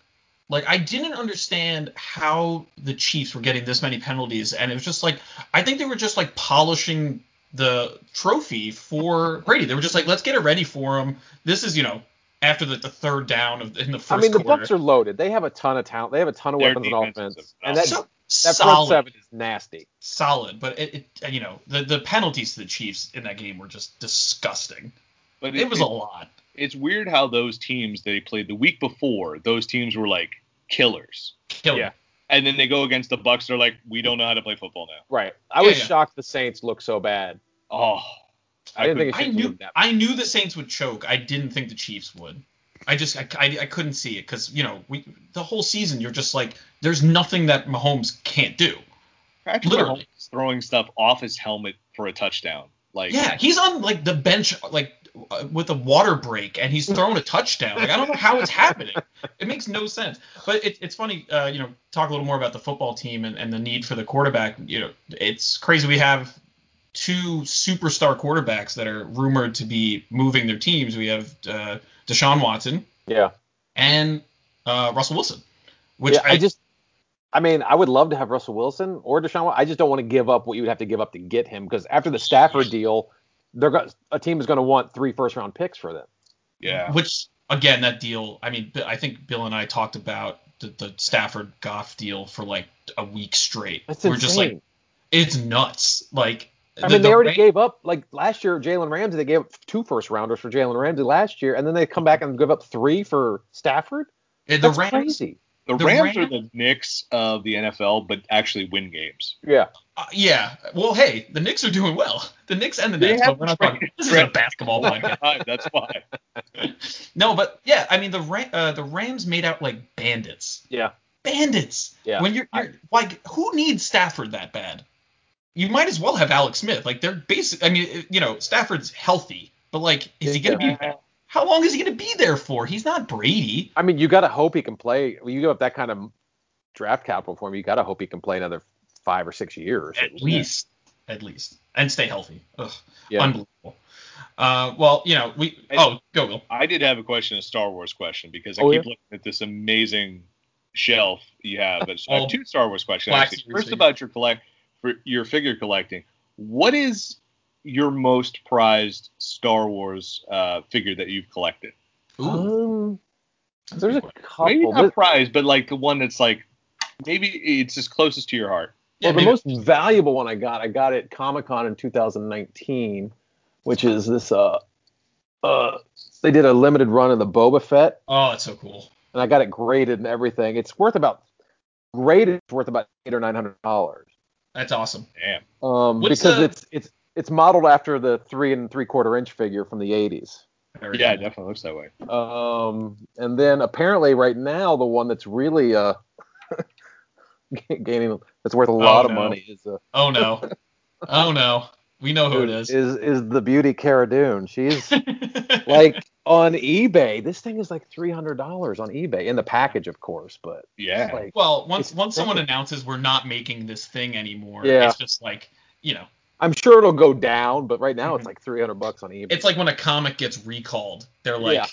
Like I didn't understand how the Chiefs were getting this many penalties, and it was just like I think they were just like polishing the trophy for Brady. They were just like, let's get it ready for him. This is you know after the, the third down of in the first I mean, the quarter. Bucks are loaded. They have a ton of talent. They have a ton of Their weapons on offense, and that So- that front seven is nasty. solid, but it, it you know the the penalties to the Chiefs in that game were just disgusting. But It was a lot. it's weird how those teams they played the week before, those teams were like killers. Killing. Yeah. And then they go against the Bucks, they're like, we don't know how to play football now. Right. I was yeah. shocked the Saints looked so bad. Oh, I didn't couldn't- think I knew. I knew the Saints would choke. I didn't think the Chiefs would. I just I, I, I couldn't see it because you know we the whole season you're just like there's nothing that Mahomes can't do. Patrick Literally. Mahomes throwing stuff off his helmet for a touchdown. Like, Yeah, he's on like the bench like with a water break and he's throwing a touchdown. Like I don't know how it's happening. It makes no sense. But it, it's funny, uh, you know, talk a little more about the football team and, and the need for the quarterback. You know, it's crazy we have two superstar quarterbacks that are rumored to be moving their teams. We have uh, Deshaun Watson Yeah. and uh, Russell Wilson, which yeah, I, I, just, I mean, I would love to have Russell Wilson or Deshaun. I just don't want to give up what you would have to give up to get him because after the Stafford deal, they're go- a team is going to want three first round picks for them. yeah. which again that deal. I mean, I think Bill and I talked about the, the Stafford Goff deal for like a week straight. That's We're insane. just like it's nuts. Like I the- mean, they the already Ra- gave up like last year. Jalen Ramsey, they gave up two first rounders for Jalen Ramsey last year, and then they come back and give up three for Stafford. And the That's Rams. crazy. The, the Rams are the Knicks of the NFL, but actually win games. Yeah. Uh, yeah. Well, hey, the Knicks are doing well. The Knicks and the They Nets, have but we're not Trey- talking. This is a basketball podcast. That's why. No, but yeah, I mean the Ra- uh, the Rams made out like bandits. Yeah. Bandits. Yeah. When you're, you're like, who needs Stafford that bad? You might as well have Alex Smith. Like they're basic. I mean, you know, Stafford's healthy, but like, is he gonna be? How long is he gonna be there for? He's not Brady. I mean, you got to hope he can play. When you give up that kind of draft capital for him, you got to hope he can play another five or six years. At least, at least, and stay healthy. Ugh, Yeah. unbelievable. Uh, well, you know, we. Oh, go Will. I did have a question, a Star Wars question, because I Oh, keep yeah? looking at this amazing shelf you have. But I have two Star Wars questions. Black Actually. Series First, about your collect for your figure collecting. What is your most prized Star Wars uh, figure that you've collected? Um, there's a good couple. Maybe This- not prized, but like the one that's like maybe it's as closest to your heart. Yeah, well, the most valuable one I got, I got it at Comic Con in 2019, which is this. Uh, uh, they did a limited run of the Boba Fett, Oh, that's so cool. and I got it graded and everything. It's worth about graded. It's worth about eight or nine hundred dollars. That's awesome. Damn. Um, What's because the- it's it's it's modeled after the three and three quarter inch figure from the 80s. Yeah, it definitely looks that way. Um, and then apparently right now the one that's really uh gaining that's worth a lot of no. money is uh, Oh no. Oh no. We know who it is. is is the beauty Cara Dune. She's like on eBay. This thing is like three hundred dollars on eBay in the package, of course. But Yeah. like, well, once It's once someone announces we're not making this thing anymore, Yeah. it's just like you know, I'm sure it'll go down. But right now Mm-hmm. it's like three hundred bucks on eBay. it's like when a comic gets recalled. They're like, Yeah.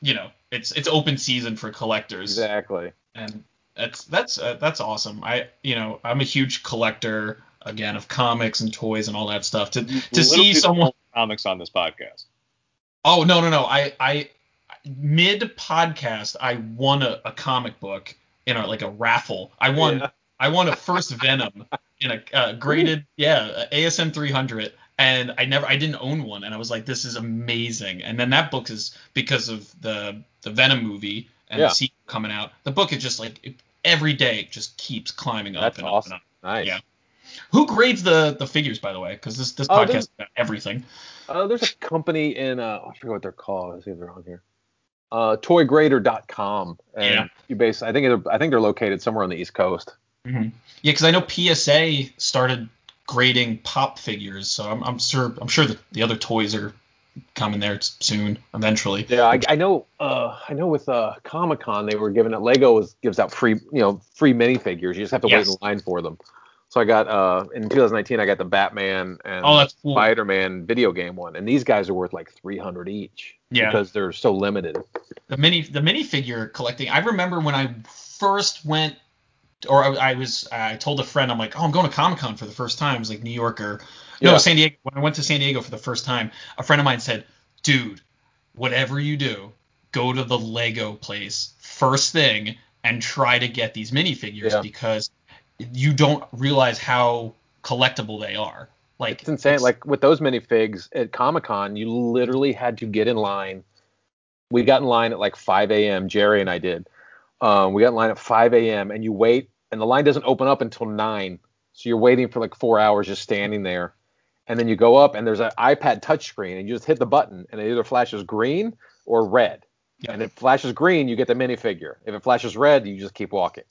you know, it's it's open season for collectors, exactly. and that's that's uh, that's awesome. I you know I'm a huge collector again of comics and toys and all that stuff. To to Little see someone comics on this podcast. Oh no no no! I I mid podcast, I won a, a comic book in a like a raffle. I won Yeah. I won a first Venom in a uh, graded yeah ASM 300 and I never I didn't own one and I was like this is amazing and then that book is because of the the Venom movie and Yeah. the sequel coming out the book is just like it, every day it just keeps climbing up That's and awesome. up Nice. Yeah. who grades the the figures by the way because this this Oh, podcast is about everything Uh, there's a company in uh, I forget what they're called. Let's see if they're on here. Uh, toygrader.com. And Yeah. you base I think I think they're located somewhere on the East Coast. Mhm. Yeah, because I know PSA started grading pop figures, so I'm, I'm sure I'm sure that the other toys are coming there soon, eventually. Yeah, I, I know. Uh, I know with uh, Comic Con they were giving it. Lego was, gives out free, you know, free minifigures. You just have to Yes. wait in line for them. So I got uh, in 2019 I got the Batman and Oh, that's cool. Spider-Man video game one, and these guys are worth like 300 each Yeah. because they're so limited. The mini the minifigure collecting. I remember when I first went, or I, I was I told a friend I'm like, oh, I'm going to Comic Con for the first time. It was like New York or no Yeah. San Diego. When I went to San Diego for the first time, a friend of mine said, dude, whatever you do, go to the Lego place first thing and try to get these minifigures Yeah. because you don't realize how collectible they are. Like It's insane. Like with those minifigs at Comic Con, you literally had to get in line. We got in line at like 5 a.m. Jerry and I did. Um, we got in line at 5 a.m. and you wait, and the line doesn't open up until nine. So you're waiting for like four hours just standing there, and then you go up and there's an iPad touchscreen, and you just hit the button, and it either flashes green or red. Yeah. And if it flashes green, you get the minifigure. If it flashes red, you just keep walking.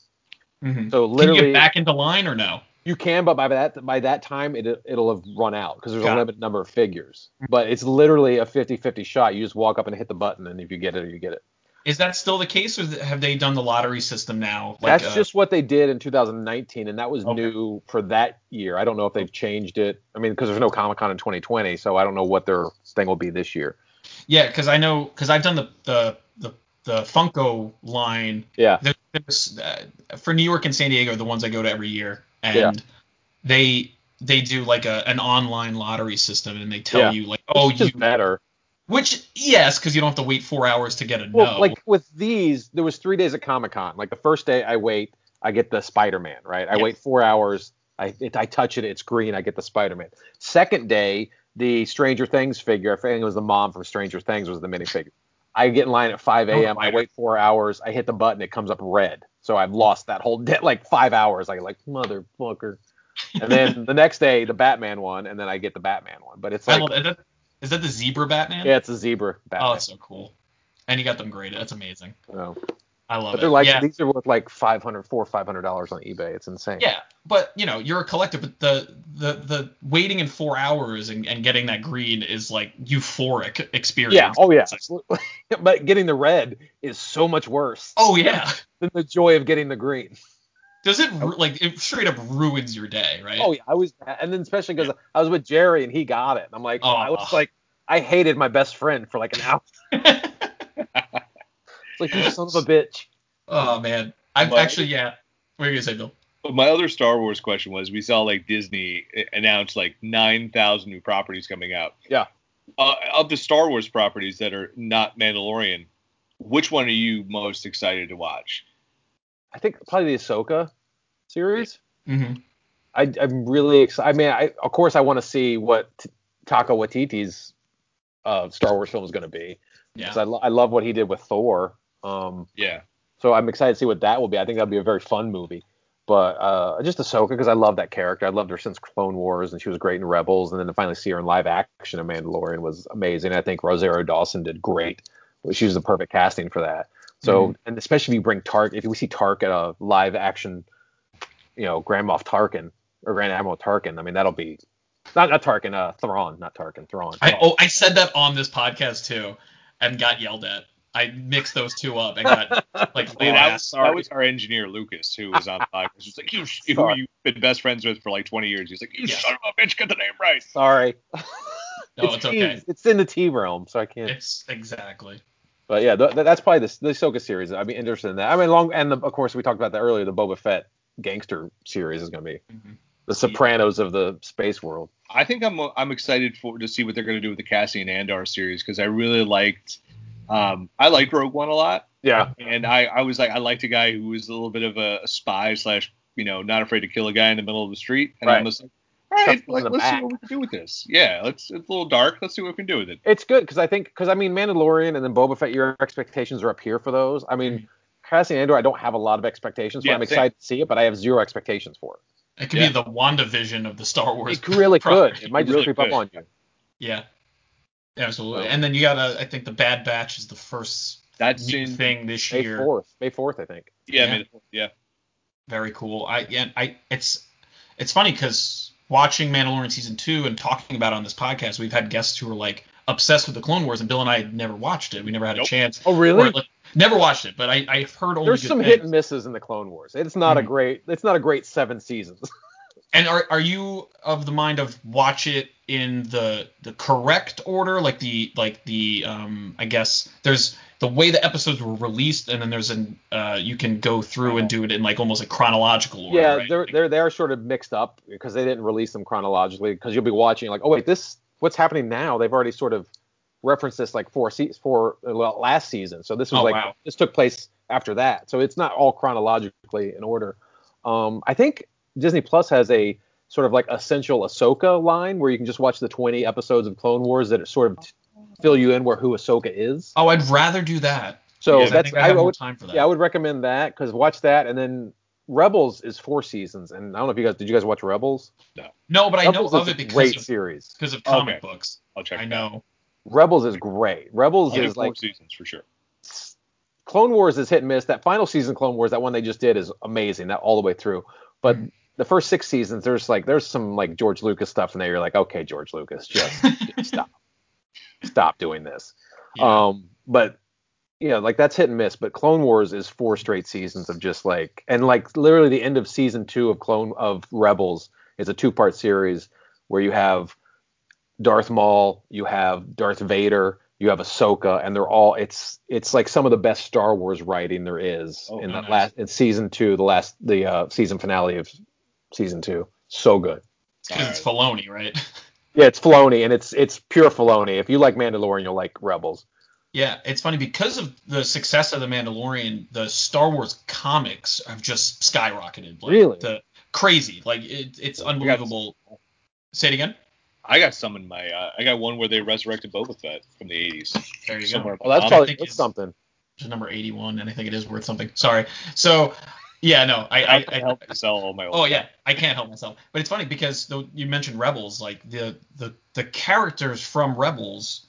Mhm. So Can you get back into line or no? you can, but by that by that time it it'll have run out because there's Got a limited number of figures. But it's literally a 50-50 shot. You just walk up and hit the button, and if you get it, you get it. Is that still the case, or have they done the lottery system now? Like, That's uh, just what they did in 2019, and that was Okay. new for that year. I don't know if they've changed it. I mean, because there's no Comic Con in 2020, so I don't know what their thing will be this year. yeah, because I know because I've done the the the, the Funko line. Yeah, There- There's, uh, for New York and San Diego, the ones I go to every year, and Yeah. they they do like a an online lottery system, and they tell Yeah. you like, oh, you better. Which yes, because you don't have to wait four hours to get a Well, no. like with these, there was three days at Comic Con. Like the first day, I wait, I get the Spider Man, right? I Yeah. wait four hours, I it, I touch it, it's green, I get the Spider Man. Second day, the Stranger Things figure, I think it was the mom from Stranger Things was the minifigure. I get in line at 5 Oh, a.m. I wait four hours, I hit the button, it comes up red. So I've lost that whole day, like five hours. I like motherfucker. And then the next day, the Batman one, and then I get the Batman one. But it's like, is, that the zebra Batman? yeah, it's a zebra oh, Batman. Oh, Batman. that's so cool. And you got them graded. That's amazing. So- I love but it. they're like yeah. these are worth like 500 four or 500 dollars on ebay it's insane Yeah, but you know, you're a collector, but the the the waiting in four hours and, and getting that green is like euphoric experience. yeah oh yeah absolutely. but getting the red is so much worse Oh yeah. than the joy of getting the green Does it like it straight up ruins your day, right? oh yeah i was and then especially because i was with jerry and he got it And i'm like Oh. i was like i hated my best friend for like an hour it's like you son of a bitch oh man, I'm Well- actually yeah. What are you gonna say, Bill? But my other Star Wars question was: we saw like Disney announce like nine thousand new properties coming out. Yeah. Uh, of the Star Wars properties that are not Mandalorian, which one are you most excited to watch? I think probably the ahsoka series Mm-hmm. I, i'm really excited i mean I, of course i want to see what T- Taika Waititi's uh, Star Wars film is going to be. Yeah. I, lo- I love what he did with Thor. Um, Yeah. so I'm excited to see what that will be. I think that'll be a very fun movie. But uh, just Ahsoka because I love that character. I loved her since Clone Wars, and she was great in Rebels. And then to finally see her in live action in Mandalorian was amazing. I think Rosario Dawson did great. She was the perfect casting for that. So, and especially if you bring Tark, if we see Tark at a live action, you know, Grand Moff Tarkin or Grand Admiral Tarkin, I mean that'll be not not Tarkin, uh, Thrawn, not Tarkin, Thrawn. I oh I said that on this podcast too, and got yelled at. I mixed those two up and got like Hey, that, was, sorry. that was our engineer Lucas who was on the podcast. He's like, you, sh- who Sorry. you've been best friends with for like 20 years. He's like, you Yeah. son of a bitch, get the name right. Sorry. No, it's T- okay. It's in the T realm, so I can't. It's exactly. But yeah, th- th- that's probably the the Ahsoka series. I'd be interested in that. I mean, long and the, of course we talked about that earlier. The Boba Fett gangster series is going to be Mhm. the Sopranos of the space world. I think I'm I'm excited for to see what they're going to do with the Cassian Andor series because I really liked Um, I liked Rogue One a lot, Yeah. and I, I was like, I liked a guy who was a little bit of a, a spy slash, you know, not afraid to kill a guy in the middle of the street. And Right. I'm just like, right, like, let's see what we can do with this. Yeah, let's. It's a little dark. Let's see what we can do with it. It's good because I think because I mean Mandalorian and then Boba Fett, your expectations are up here for those. I mean, mm-hmm. Cassian Andor, I don't have a lot of expectations for. Yeah, I'm same. excited to see it, but I have zero expectations for it. It could Yeah. be the WandaVision of the Star Wars. It really could. It might just really creep could. up on you. Yeah. Absolutely. So- And then you got to I think the Bad Batch is the first That's new in. thing this May year. fourth. May fourth, I think. Yeah, Yeah. May the fourth, yeah. Very cool. I and I it's it's funny because watching Mandalorian season two and talking about it on this podcast, we've had guests who are like obsessed with the Clone Wars, and Bill and I had never watched it. We never had a chance. Oh, Or, really? like, never watched it, but I I've heard only There's good some things. hit and misses in the Clone Wars. It's not a Mhm. great. It's not a great seven seasons. And are are you of the mind of watch it in the the correct order, like the like the um I guess there's the way the episodes were released, and then there's an uh you can go through and do it in like almost a chronological order. yeah, right? they're they're they're sort of mixed up because they didn't release them chronologically. Because you'll be watching like, oh wait, this what's happening now? They've already sort of referenced this like four se- four uh, well, last season. So this was Oh, like wow. this took place after that. So it's not all chronologically in order. Um, I think Disney Plus has a sort of like essential Ahsoka line where you can just watch the 20 episodes of Clone Wars that sort of fill you in where who Ahsoka is. Oh, I'd rather do that. So Yeah, because I that's think I have more would time for that. yeah I would recommend that because watch that and then Rebels is four seasons and I don't know if you guys did you guys watch Rebels? no, No, but I know Rebels of is it because great of, series. because of comic Okay. books. I'll check. I it know. Rebels is great. Rebels Out. is four like seasons for sure. Clone Wars is hit and miss. That final season Clone Wars, that one they just did is amazing. That all the way through. But Mhm. The first six seasons, there's like there's some like George Lucas stuff in there. You're like, okay, George Lucas, just, just stop, stop doing this. Yeah. Um, but you know, like that's hit and miss. But Clone Wars is four straight seasons of just like and like literally the end of season two of Clone of Rebels is a two part series where you have Darth Maul, you have Darth Vader, you have Ahsoka, and they're all it's it's like some of the best Star Wars writing there is Oh, in that nice. last in season two, the last the uh, season finale of season two. So good. because it's Filoni, right? Yeah, it's Filoni and it's it's pure Filoni. If you like Mandalorian, you'll like Rebels. Yeah, it's funny because of the success of the Mandalorian, the Star Wars comics have just skyrocketed. Like, Really? The, crazy. Like it, it's unbelievable. Say it again. I got some in my. Uh, I got one where they resurrected Boba Fett from the 80s. There you Somewhere. go. Well, that's Um, probably think that's something. It's number 81, and I think it is worth something. Sorry. So, yeah, no, I, I, I, I, help sell all my. Oh yeah, I can't help myself. But it's funny because though you mentioned Rebels, like the the the characters from Rebels,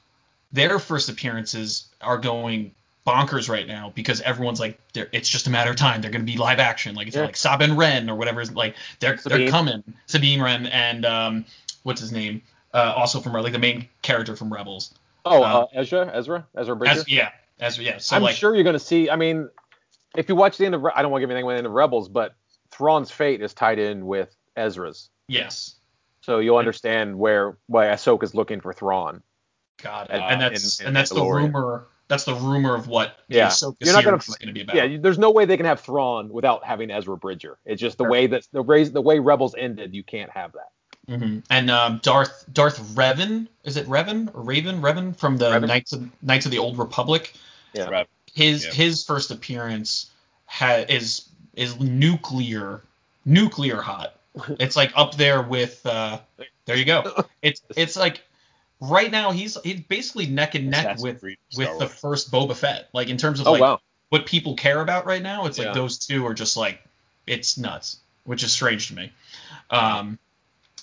their first appearances are going bonkers right now because everyone's like, it's just a matter of time. They're going to be live action, like it's Yeah. like Sabine Wren or whatever. is Like they're Sabine. they're coming. Sabine Wren and um, what's his name? Uh, also from like the main character from Rebels. Oh, Um, uh, Ezra, Ezra, Ezra Bridger. As, yeah, as yeah. So I'm like, sure you're going to see. I mean, if you watch the end of, Re- I don't want to give anything away at the end of Rebels, but Thrawn's fate is tied in with Ezra's, yes, so you'll understand where why Ahsoka's looking for Thrawn. God, Uh, and that's in- in and that's the rumor. That's the rumor of what Yeah. Ahsoka You're not gonna- is going to be about. Yeah, there's no way they can have Thrawn without having Ezra Bridger. It's just the Sure. way that the raise the way Rebels ended. You can't have that. hmm And um, Darth Darth Revan is it Revan or Raven Revan from the Revan. Knights of Knights of the Old Republic? Yeah. His Yeah. his first appearance ha- is is nuclear nuclear hot. It's like up there with uh, there you go. It's it's like right now he's he's basically neck and neck Assassin's with Creed, Star with the first Boba Fett. Like in terms of Oh like wow. what people care about right now, it's Yeah. like those two are just like it's nuts, which is strange to me. Um,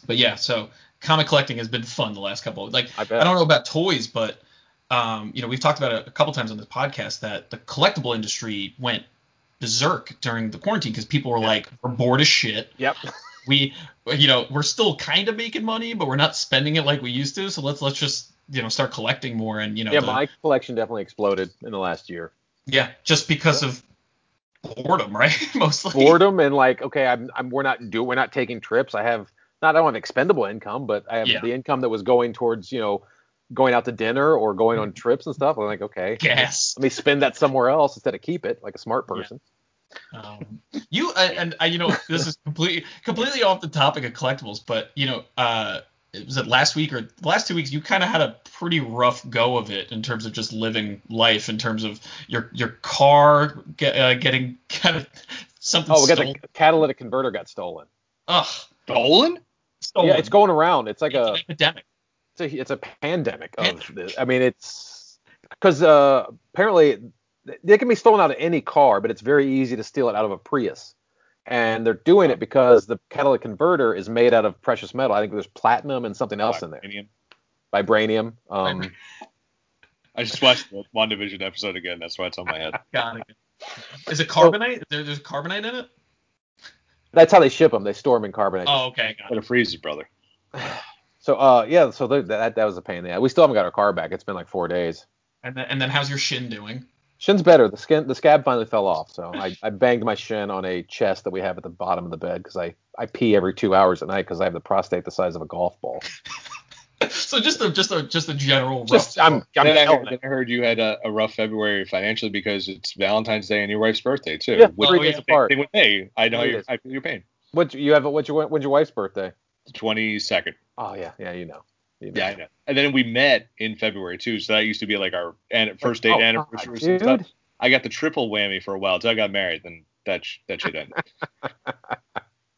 but yeah, so comic collecting has been fun the last couple. Of, like I I, don't know about toys, but um, you know we've talked about it a couple times on this podcast that the collectible industry went berserk during the quarantine because people were like we're bored as shit. Yep. We you know we're still kind of making money, but we're not spending it like we used to. So let's let's just you know start collecting more and you know yeah, the- my collection definitely exploded in the last year. yeah just because of boredom, right? Mostly Boredom and like, okay, I'm, I'm we're not do we're not taking trips. I have not I don't have expendable income, but I have Yeah. the income that was going towards you know going out to dinner or going on trips and stuff. I'm like, okay, gas. let me spend that somewhere else instead of keep it like a smart person. Um, you uh, and uh, you know this is completely completely off the topic of collectibles, but you know, uh, was it last week or the last two weeks you kind of had a pretty rough go of it in terms of just living life in terms of your your car get, uh, getting kind of something Oh, we got stolen. the catalytic converter got stolen. Ugh, Stolen? stolen. Yeah, it's going around. It's like It's a an epidemic. It's a it's a pandemic of this. I mean, it's because uh, apparently they can be stolen out of any car, but it's very easy to steal it out of a Prius. And they're doing it because the catalytic converter is made out of precious metal. I think there's platinum and something else in there, Vibranium. vibranium. Um, I just watched the WandaVision episode again. That's why it's on my head. Got it. Is it carbonite? Is there, there's carbonite in it? that's how they ship them. They store them in carbonite. Oh, okay, got What it. a freeze, brother. So uh, yeah, so th- that that was a pain. Yeah, we still haven't got our car back. It's been like four days. And then, and then how's your shin doing? Shin's better. The skin, the scab finally fell off. So I, I banged my shin on a chest that we have at the bottom of the bed because I, I pee every two hours at night because I have the prostate the size of a golf ball. So just a just a just a general rough. Just I'm, I'm then, I heard, then I heard you had a, a rough February financially because it's Valentine's Day and your wife's birthday too. Yeah, Which- three days yeah. apart. Thing with me, I know Three you. days. I feel your pain. What you have? What's your when's your wife's birthday? Twenty second. Oh yeah, yeah, you know. You know. Yeah, I know. And then we met in February too, so that used to be like our an- first date Oh, anniversaries God, and stuff. I got the triple whammy for a while until I got married. Then that sh- that shit ended.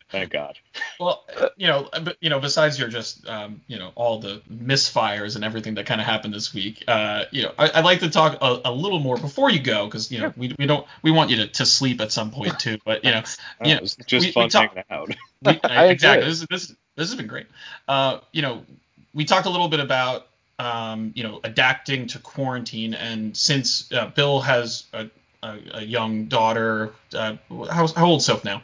Thank God. Well, you know, but you know, besides your just, um, you know, all the misfires and everything that kind of happened this week, uh, you know, I, I'd like to talk a, a little more before you go, because you know, we, we don't we want you to, to sleep at some point too, but you know, Oh, Yeah, it's just we- we talk- hanging out. we, I exactly this this this has been great. Uh, you know, we talked a little bit about um, you know, adapting to quarantine, and since uh, Bill has a, a, a young daughter, uh, how how old is Soph now?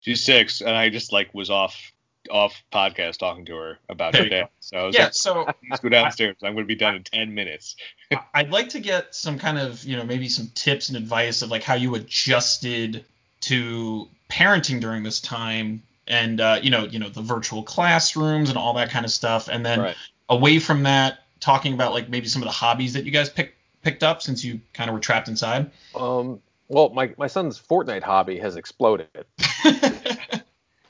She's six, and I just like was off off podcast talking to her about There her day. So I was Yeah, like, so please go downstairs. I'm going to be done in ten minutes. I'd like to get some kind of, you know, maybe some tips and advice of like how you adjusted to parenting during this time and uh, you know, you know, the virtual classrooms and all that kind of stuff. And then Right. away from that, talking about like maybe some of the hobbies that you guys picked picked up since you kind of were trapped inside. Um. Well, my my son's Fortnite hobby has exploded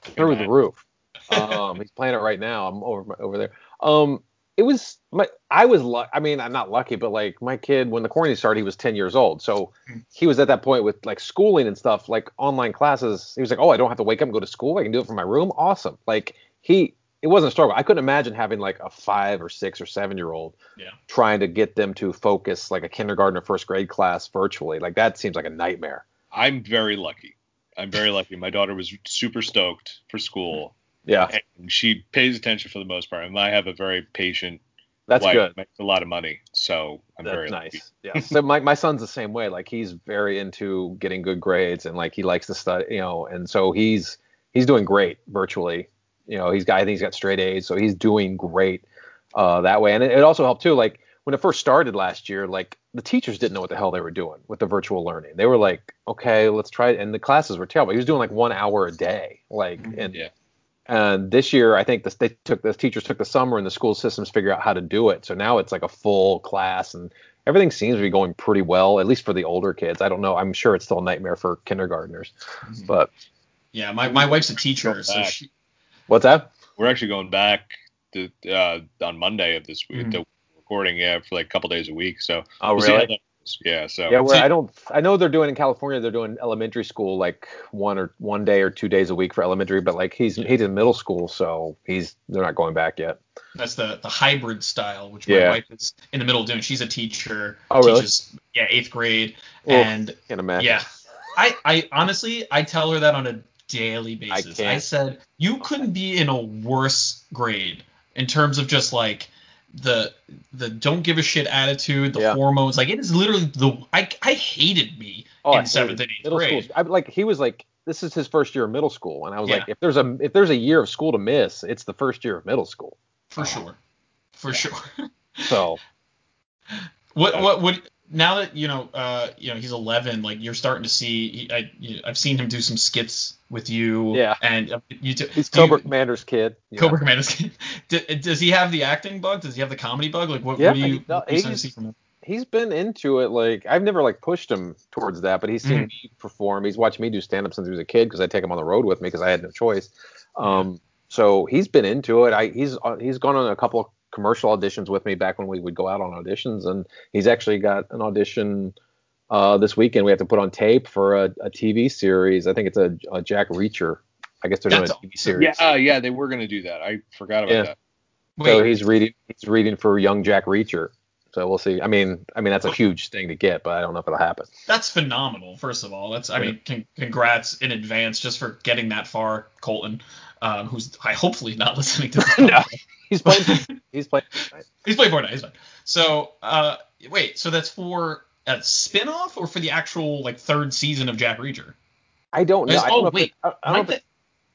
through the roof. Um, he's playing it right now. I'm over over there. Um, it was my I was lucky. I mean, I'm not lucky, but like my kid when the quarantine started, he was 10 years old, so Hmm. he was at that point with like schooling and stuff, like online classes. He was like, oh, I don't have to wake up and go to school. I can do it from my room. Awesome. Like he. It wasn't a struggle. I couldn't imagine having like a five or six or seven year old Yeah. trying to get them to focus like a kindergarten or first grade class virtually. Like that seems like a nightmare. I'm very lucky. I'm very lucky. My daughter was super stoked for school, Yeah, and she pays attention for the most part. And I have a very patient that's wife good. makes a lot of money, so I'm That's very nice. lucky. Yeah. So my, my son's the same way. Like he's very into getting good grades and like he likes to study, you know, and so he's he's doing great virtually. You know, he's got I think he's got straight A's, so he's doing great uh, that way. And it, it also helped too. Like when it first started last year, like the teachers didn't know what the hell they were doing with the virtual learning. They were like, okay, let's try it. And the classes were terrible. He was doing like one hour a day. Like Mhm. and Yeah. And this year, I think the, they took the teachers took the summer and the school systems figure out how to do it. So now it's like a full class and everything seems to be going pretty well, at least for the older kids. I don't know. I'm sure it's still a nightmare for kindergartners. But yeah, my, my wife's a teacher, so she what's that? We're actually going back to uh, on Monday of this week. Mhm. The recording, yeah, for like a couple days a week. So Oh, we'll see how really? That goes. Yeah. So Yeah, where I don't, I know they're doing in California. They're doing elementary school like one or one day or two days a week for elementary. But like he's he's in middle school, so he's they're not going back yet. that's the the hybrid style, which my Yeah. wife is in the middle of doing. She's a teacher, Oh, really? teaches yeah eighth grade, Oof. and Can't imagine. Yeah. I, I honestly I tell her that on a daily basis. I, can't. said you couldn't be in a worse grade in terms of just like the the don't give a shit attitude, the Yeah. hormones. Like it is literally the I I hated me Oh, in hated seventh and eighth middle grade. school. I like he was like this is his first year of middle school, and I was Yeah. like, if there's a if there's a year of school to miss, it's the first year of middle school. For sure. For sure. So What what would now that you know uh you know he's 11 like you're starting to see he, I you, I've seen him do some skits with you Yeah. and uh, you do, he's do you- Commander's kid. Yeah. Cobra Commander's kid. D- Does he have the acting bug? Does he have the comedy bug? Like what, Yeah, what do you, no, what you he starting to just- see from him? He's been into it. Like I've never like pushed him towards that, but he's seen Mhm. me perform. He's watched me do stand up since he was a kid because I take him on the road with me because I had no choice. Um, so he's been into it. I he's uh, he's gone on a couple of commercial auditions with me back when we would go out on auditions, and he's actually got an audition uh, this weekend. We have to put on tape for a, a TV series. I think it's a, a Jack Reacher. I guess they're That's doing a TV series. Yeah, uh, yeah, they were gonna do that. I forgot about Yeah. that. So he's reading he's reading for young Jack Reacher. So we'll see. I mean, I mean that's a huge thing to get, but I don't know if it'll happen. that's phenomenal. First of all, that's I mean, con- congrats in advance just for getting that far, Colton, um, who's I hopefully not listening to this. No. He's playing. he's playing. He's playing Fortnite. He's fine. So, uh, wait, so that's for a spin-off or for the actual like third season of Jack Reacher? I don't know. I don't oh know if wait, it- I, I don't know if thi-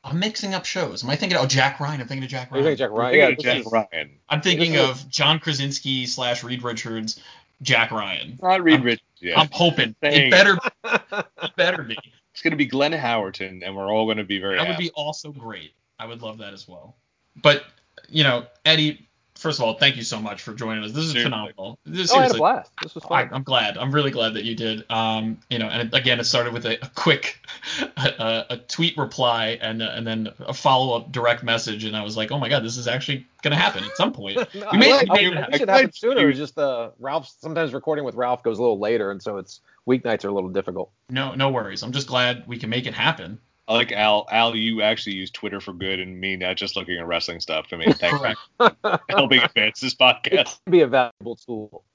I'm mixing up shows. Am I thinking? Oh, Jack Ryan. I'm thinking of Jack it- you Ryan. think Jack We're Ryan. Yeah, thinking of Jack is- Ryan. I'm thinking of John Krasinski slash Reed Richards, Jack Ryan. Not Reed I'm- Richards. Yeah. I'm hoping Dang. it better it better be. it's gonna be Glenn Howerton, and we're all gonna be very That would be also great. I would love that as well. But you know, Eddie, first of all, thank you so much for joining us. This is Seriously. phenomenal. This, Oh, I had a blast. This was I, fun. I'm glad. I'm really glad that you did. Um, you know, and again, it started with a, a quick, a, a tweet reply and uh, and then a follow up direct message, and I was like, oh my god, this is actually gonna happen at some point. No, we made, I, we made it I, I happen. should happen sooner. to- It's just uh, Ralph. Sometimes recording with Ralph goes a little later, and so it's weeknights are a little difficult. No, no worries. I'm just glad we can make it happen. I like Al. Al, you actually use Twitter for good, and me not just looking at wrestling stuff. I mean, thanks Correct. for helping advance this It podcast. can be a valuable tool.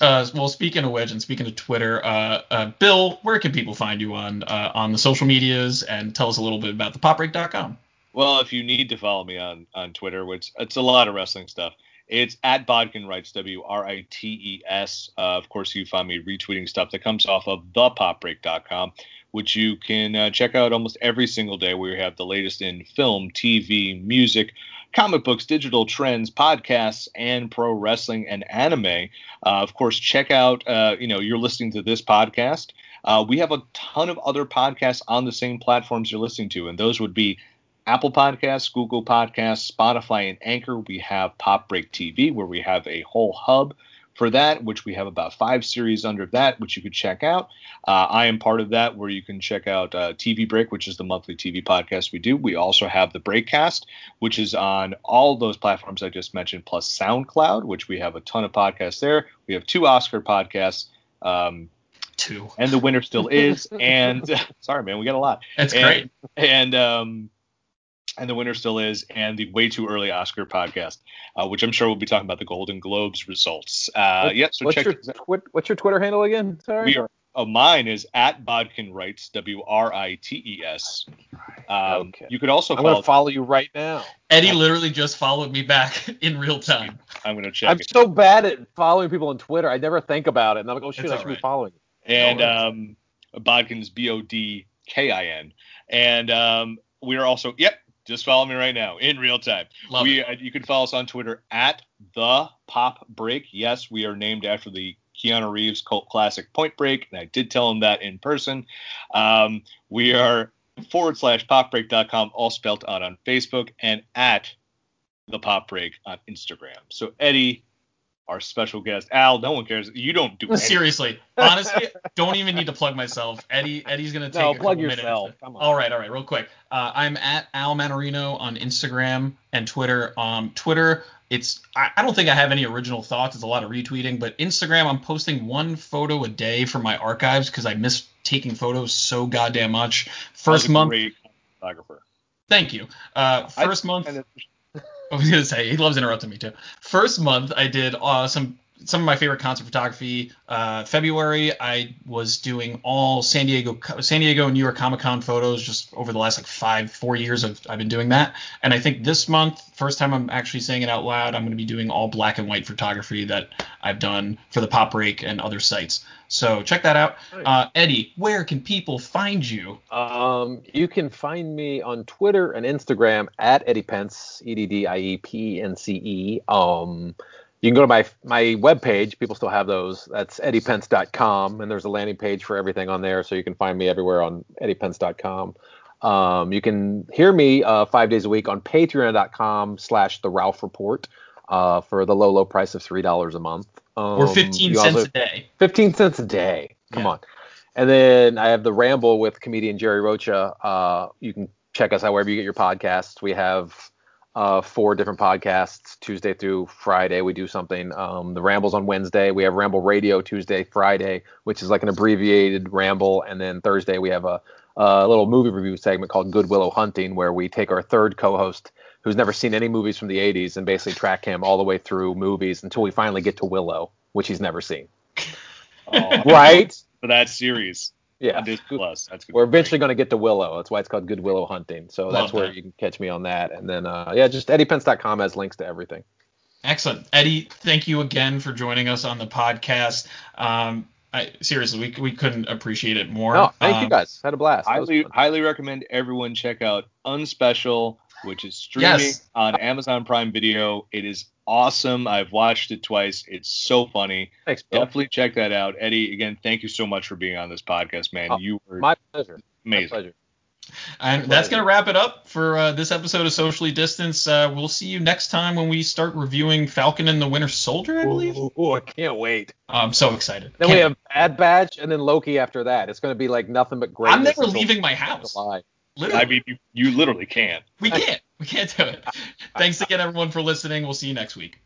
Uh, well, speaking of which, and speaking of Twitter, uh, uh, Bill, where can people find you on uh, on the social medias, and tell us a little bit about the popbreak.com? Well, if you need to follow me on on Twitter, which it's a lot of wrestling stuff, it's at Bodkin Writes W R I T E S. Uh, of course, you find me retweeting stuff that comes off of thepopbreak.com, which you can uh, check out almost every single day. We have the latest in film, TV, music, comic books, digital trends, podcasts, and pro wrestling and anime. Uh, of course, check out. Uh, you know, you're listening to this podcast. Uh, we have a ton of other podcasts on the same platforms you're listening to, and those would be Apple Podcasts, Google Podcasts, Spotify, and Anchor. We have Pop Break TV, where we have a whole hub for that, which we have about five series under that, which you could check out. Uh, I am part of that, where you can check out uh, TV Break, which is the monthly TV podcast we do. We also have the Breakcast, which is on all those platforms I just mentioned, plus SoundCloud, which we have a ton of podcasts there. We have two Oscar podcasts. Um, Two. and the winner still is. And sorry, man, we got a lot That's And- great. and um and the winner still is and the way too early oscar podcast uh, which i'm sure we'll be talking about the golden globes results uh What- yeah so what's check your these out. twit, What's your Twitter handle again? Sorry. we are uh, mine is at bodkin writes w-r-i-t-e-s um, Okay. you could also I'm follow gonna follow you right now. Eddie literally just followed me back in real time. i'm gonna check I'm it. so bad at following people on Twitter. I never think about it, and I'm like, oh shoot, It's I should be following. you. and No um bodkin's b-o-d-k-i-n and um we are also yep just follow me right now in real time Love we, it. uh, you can follow us on Twitter at the Pop Break. Yes, we are named after the Keanu Reeves cult classic Point Break, and I did tell him that in person. Um, we are forward slash popbreak.com, all spelled out on Facebook, and at the Pop Break on Instagram. So Eddie, our special guest, Al, no one cares. You don't do anything. Seriously, honestly, don't even need to plug myself. Eddie, Eddie's gonna take No, a plug yourself. Come on. All right, all right, real quick. Uh, I'm at Al Mannarino on Instagram and Twitter. Um, Twitter, it's I, I don't think I have any original thoughts. It's a lot of retweeting, but Instagram, I'm posting one photo a day from my archives because I miss taking photos so goddamn much. First Al's a month, Great photographer. thank you. Uh, I- first month, and it- I was gonna say he loves interrupting me too. First month I did uh, some some of my favorite concert photography. Uh, February I was doing all San Diego San Diego and New York Comic Con photos just over the last like five four years of I've been doing that. And I think this month first time I'm actually saying it out loud I'm going to be doing all black and white photography that I've done for the Pop Break and other sites. So check that out. Uh, Eddie, where can people find you? Um, you can find me on Twitter and Instagram at Eddie Pence, E D D I E P E N C E. Um, you can go to my my webpage. People still have those. That's eddiepence.com, and there's a landing page for everything on there, so you can find me everywhere on eddiepence.com. Um, you can hear me uh, five days a week on patreon.com slash the Ralph Report uh, for the low, low price of $3 a month. Um, Or 15 cents also- a day. 15 cents a day. Come Yeah. on. And then I have the Ramble with comedian Jerry Rocha. Uh, you can check us out wherever you get your podcasts. We have uh, four different podcasts Tuesday through Friday. We do something. Um, the Rambles on Wednesday. We have Ramble Radio Tuesday, Friday, which is like an abbreviated ramble, and then Thursday we have a, a little movie review segment called Good Willow Hunting, where we take our third co-host who's never seen any movies from the 80s and basically track him all the way through movies until we finally get to Willow, which he's never seen. Oh, Right? For that series. Yeah. On Disney Plus. That's good. We're eventually going to get to Willow. That's why it's called Good Willow Hunting. So that's Love where that. you can catch me on that. And then, uh, yeah, just eddiepence.com has links to everything. Excellent, Eddie. Thank you again for joining us on the podcast. Um, I, seriously, we, we couldn't appreciate it more. No, thank Um, you guys. Had a blast. That highly highly recommend everyone check out Unspecial, which is streaming Yes. on Amazon Prime Video. It is awesome. I've watched it twice. It's so funny. Thanks, Bill. Definitely check that out. Eddie, again, thank you so much for being on this podcast, man. Oh, you were My pleasure. My pleasure. And that's going to wrap it up for uh, this episode of Socially Distance. Uh, we'll see you next time when we start reviewing Falcon and the Winter Soldier, I believe. Ooh, I can't wait. I'm so excited. Then we Can't- have Bad Batch and then Loki after that. It's going to be like nothing but great. I'm never leaving my house. July. Literally. I mean, you, you literally can't. we can't. We can't do it. Thanks again, everyone, for listening. We'll see you next week.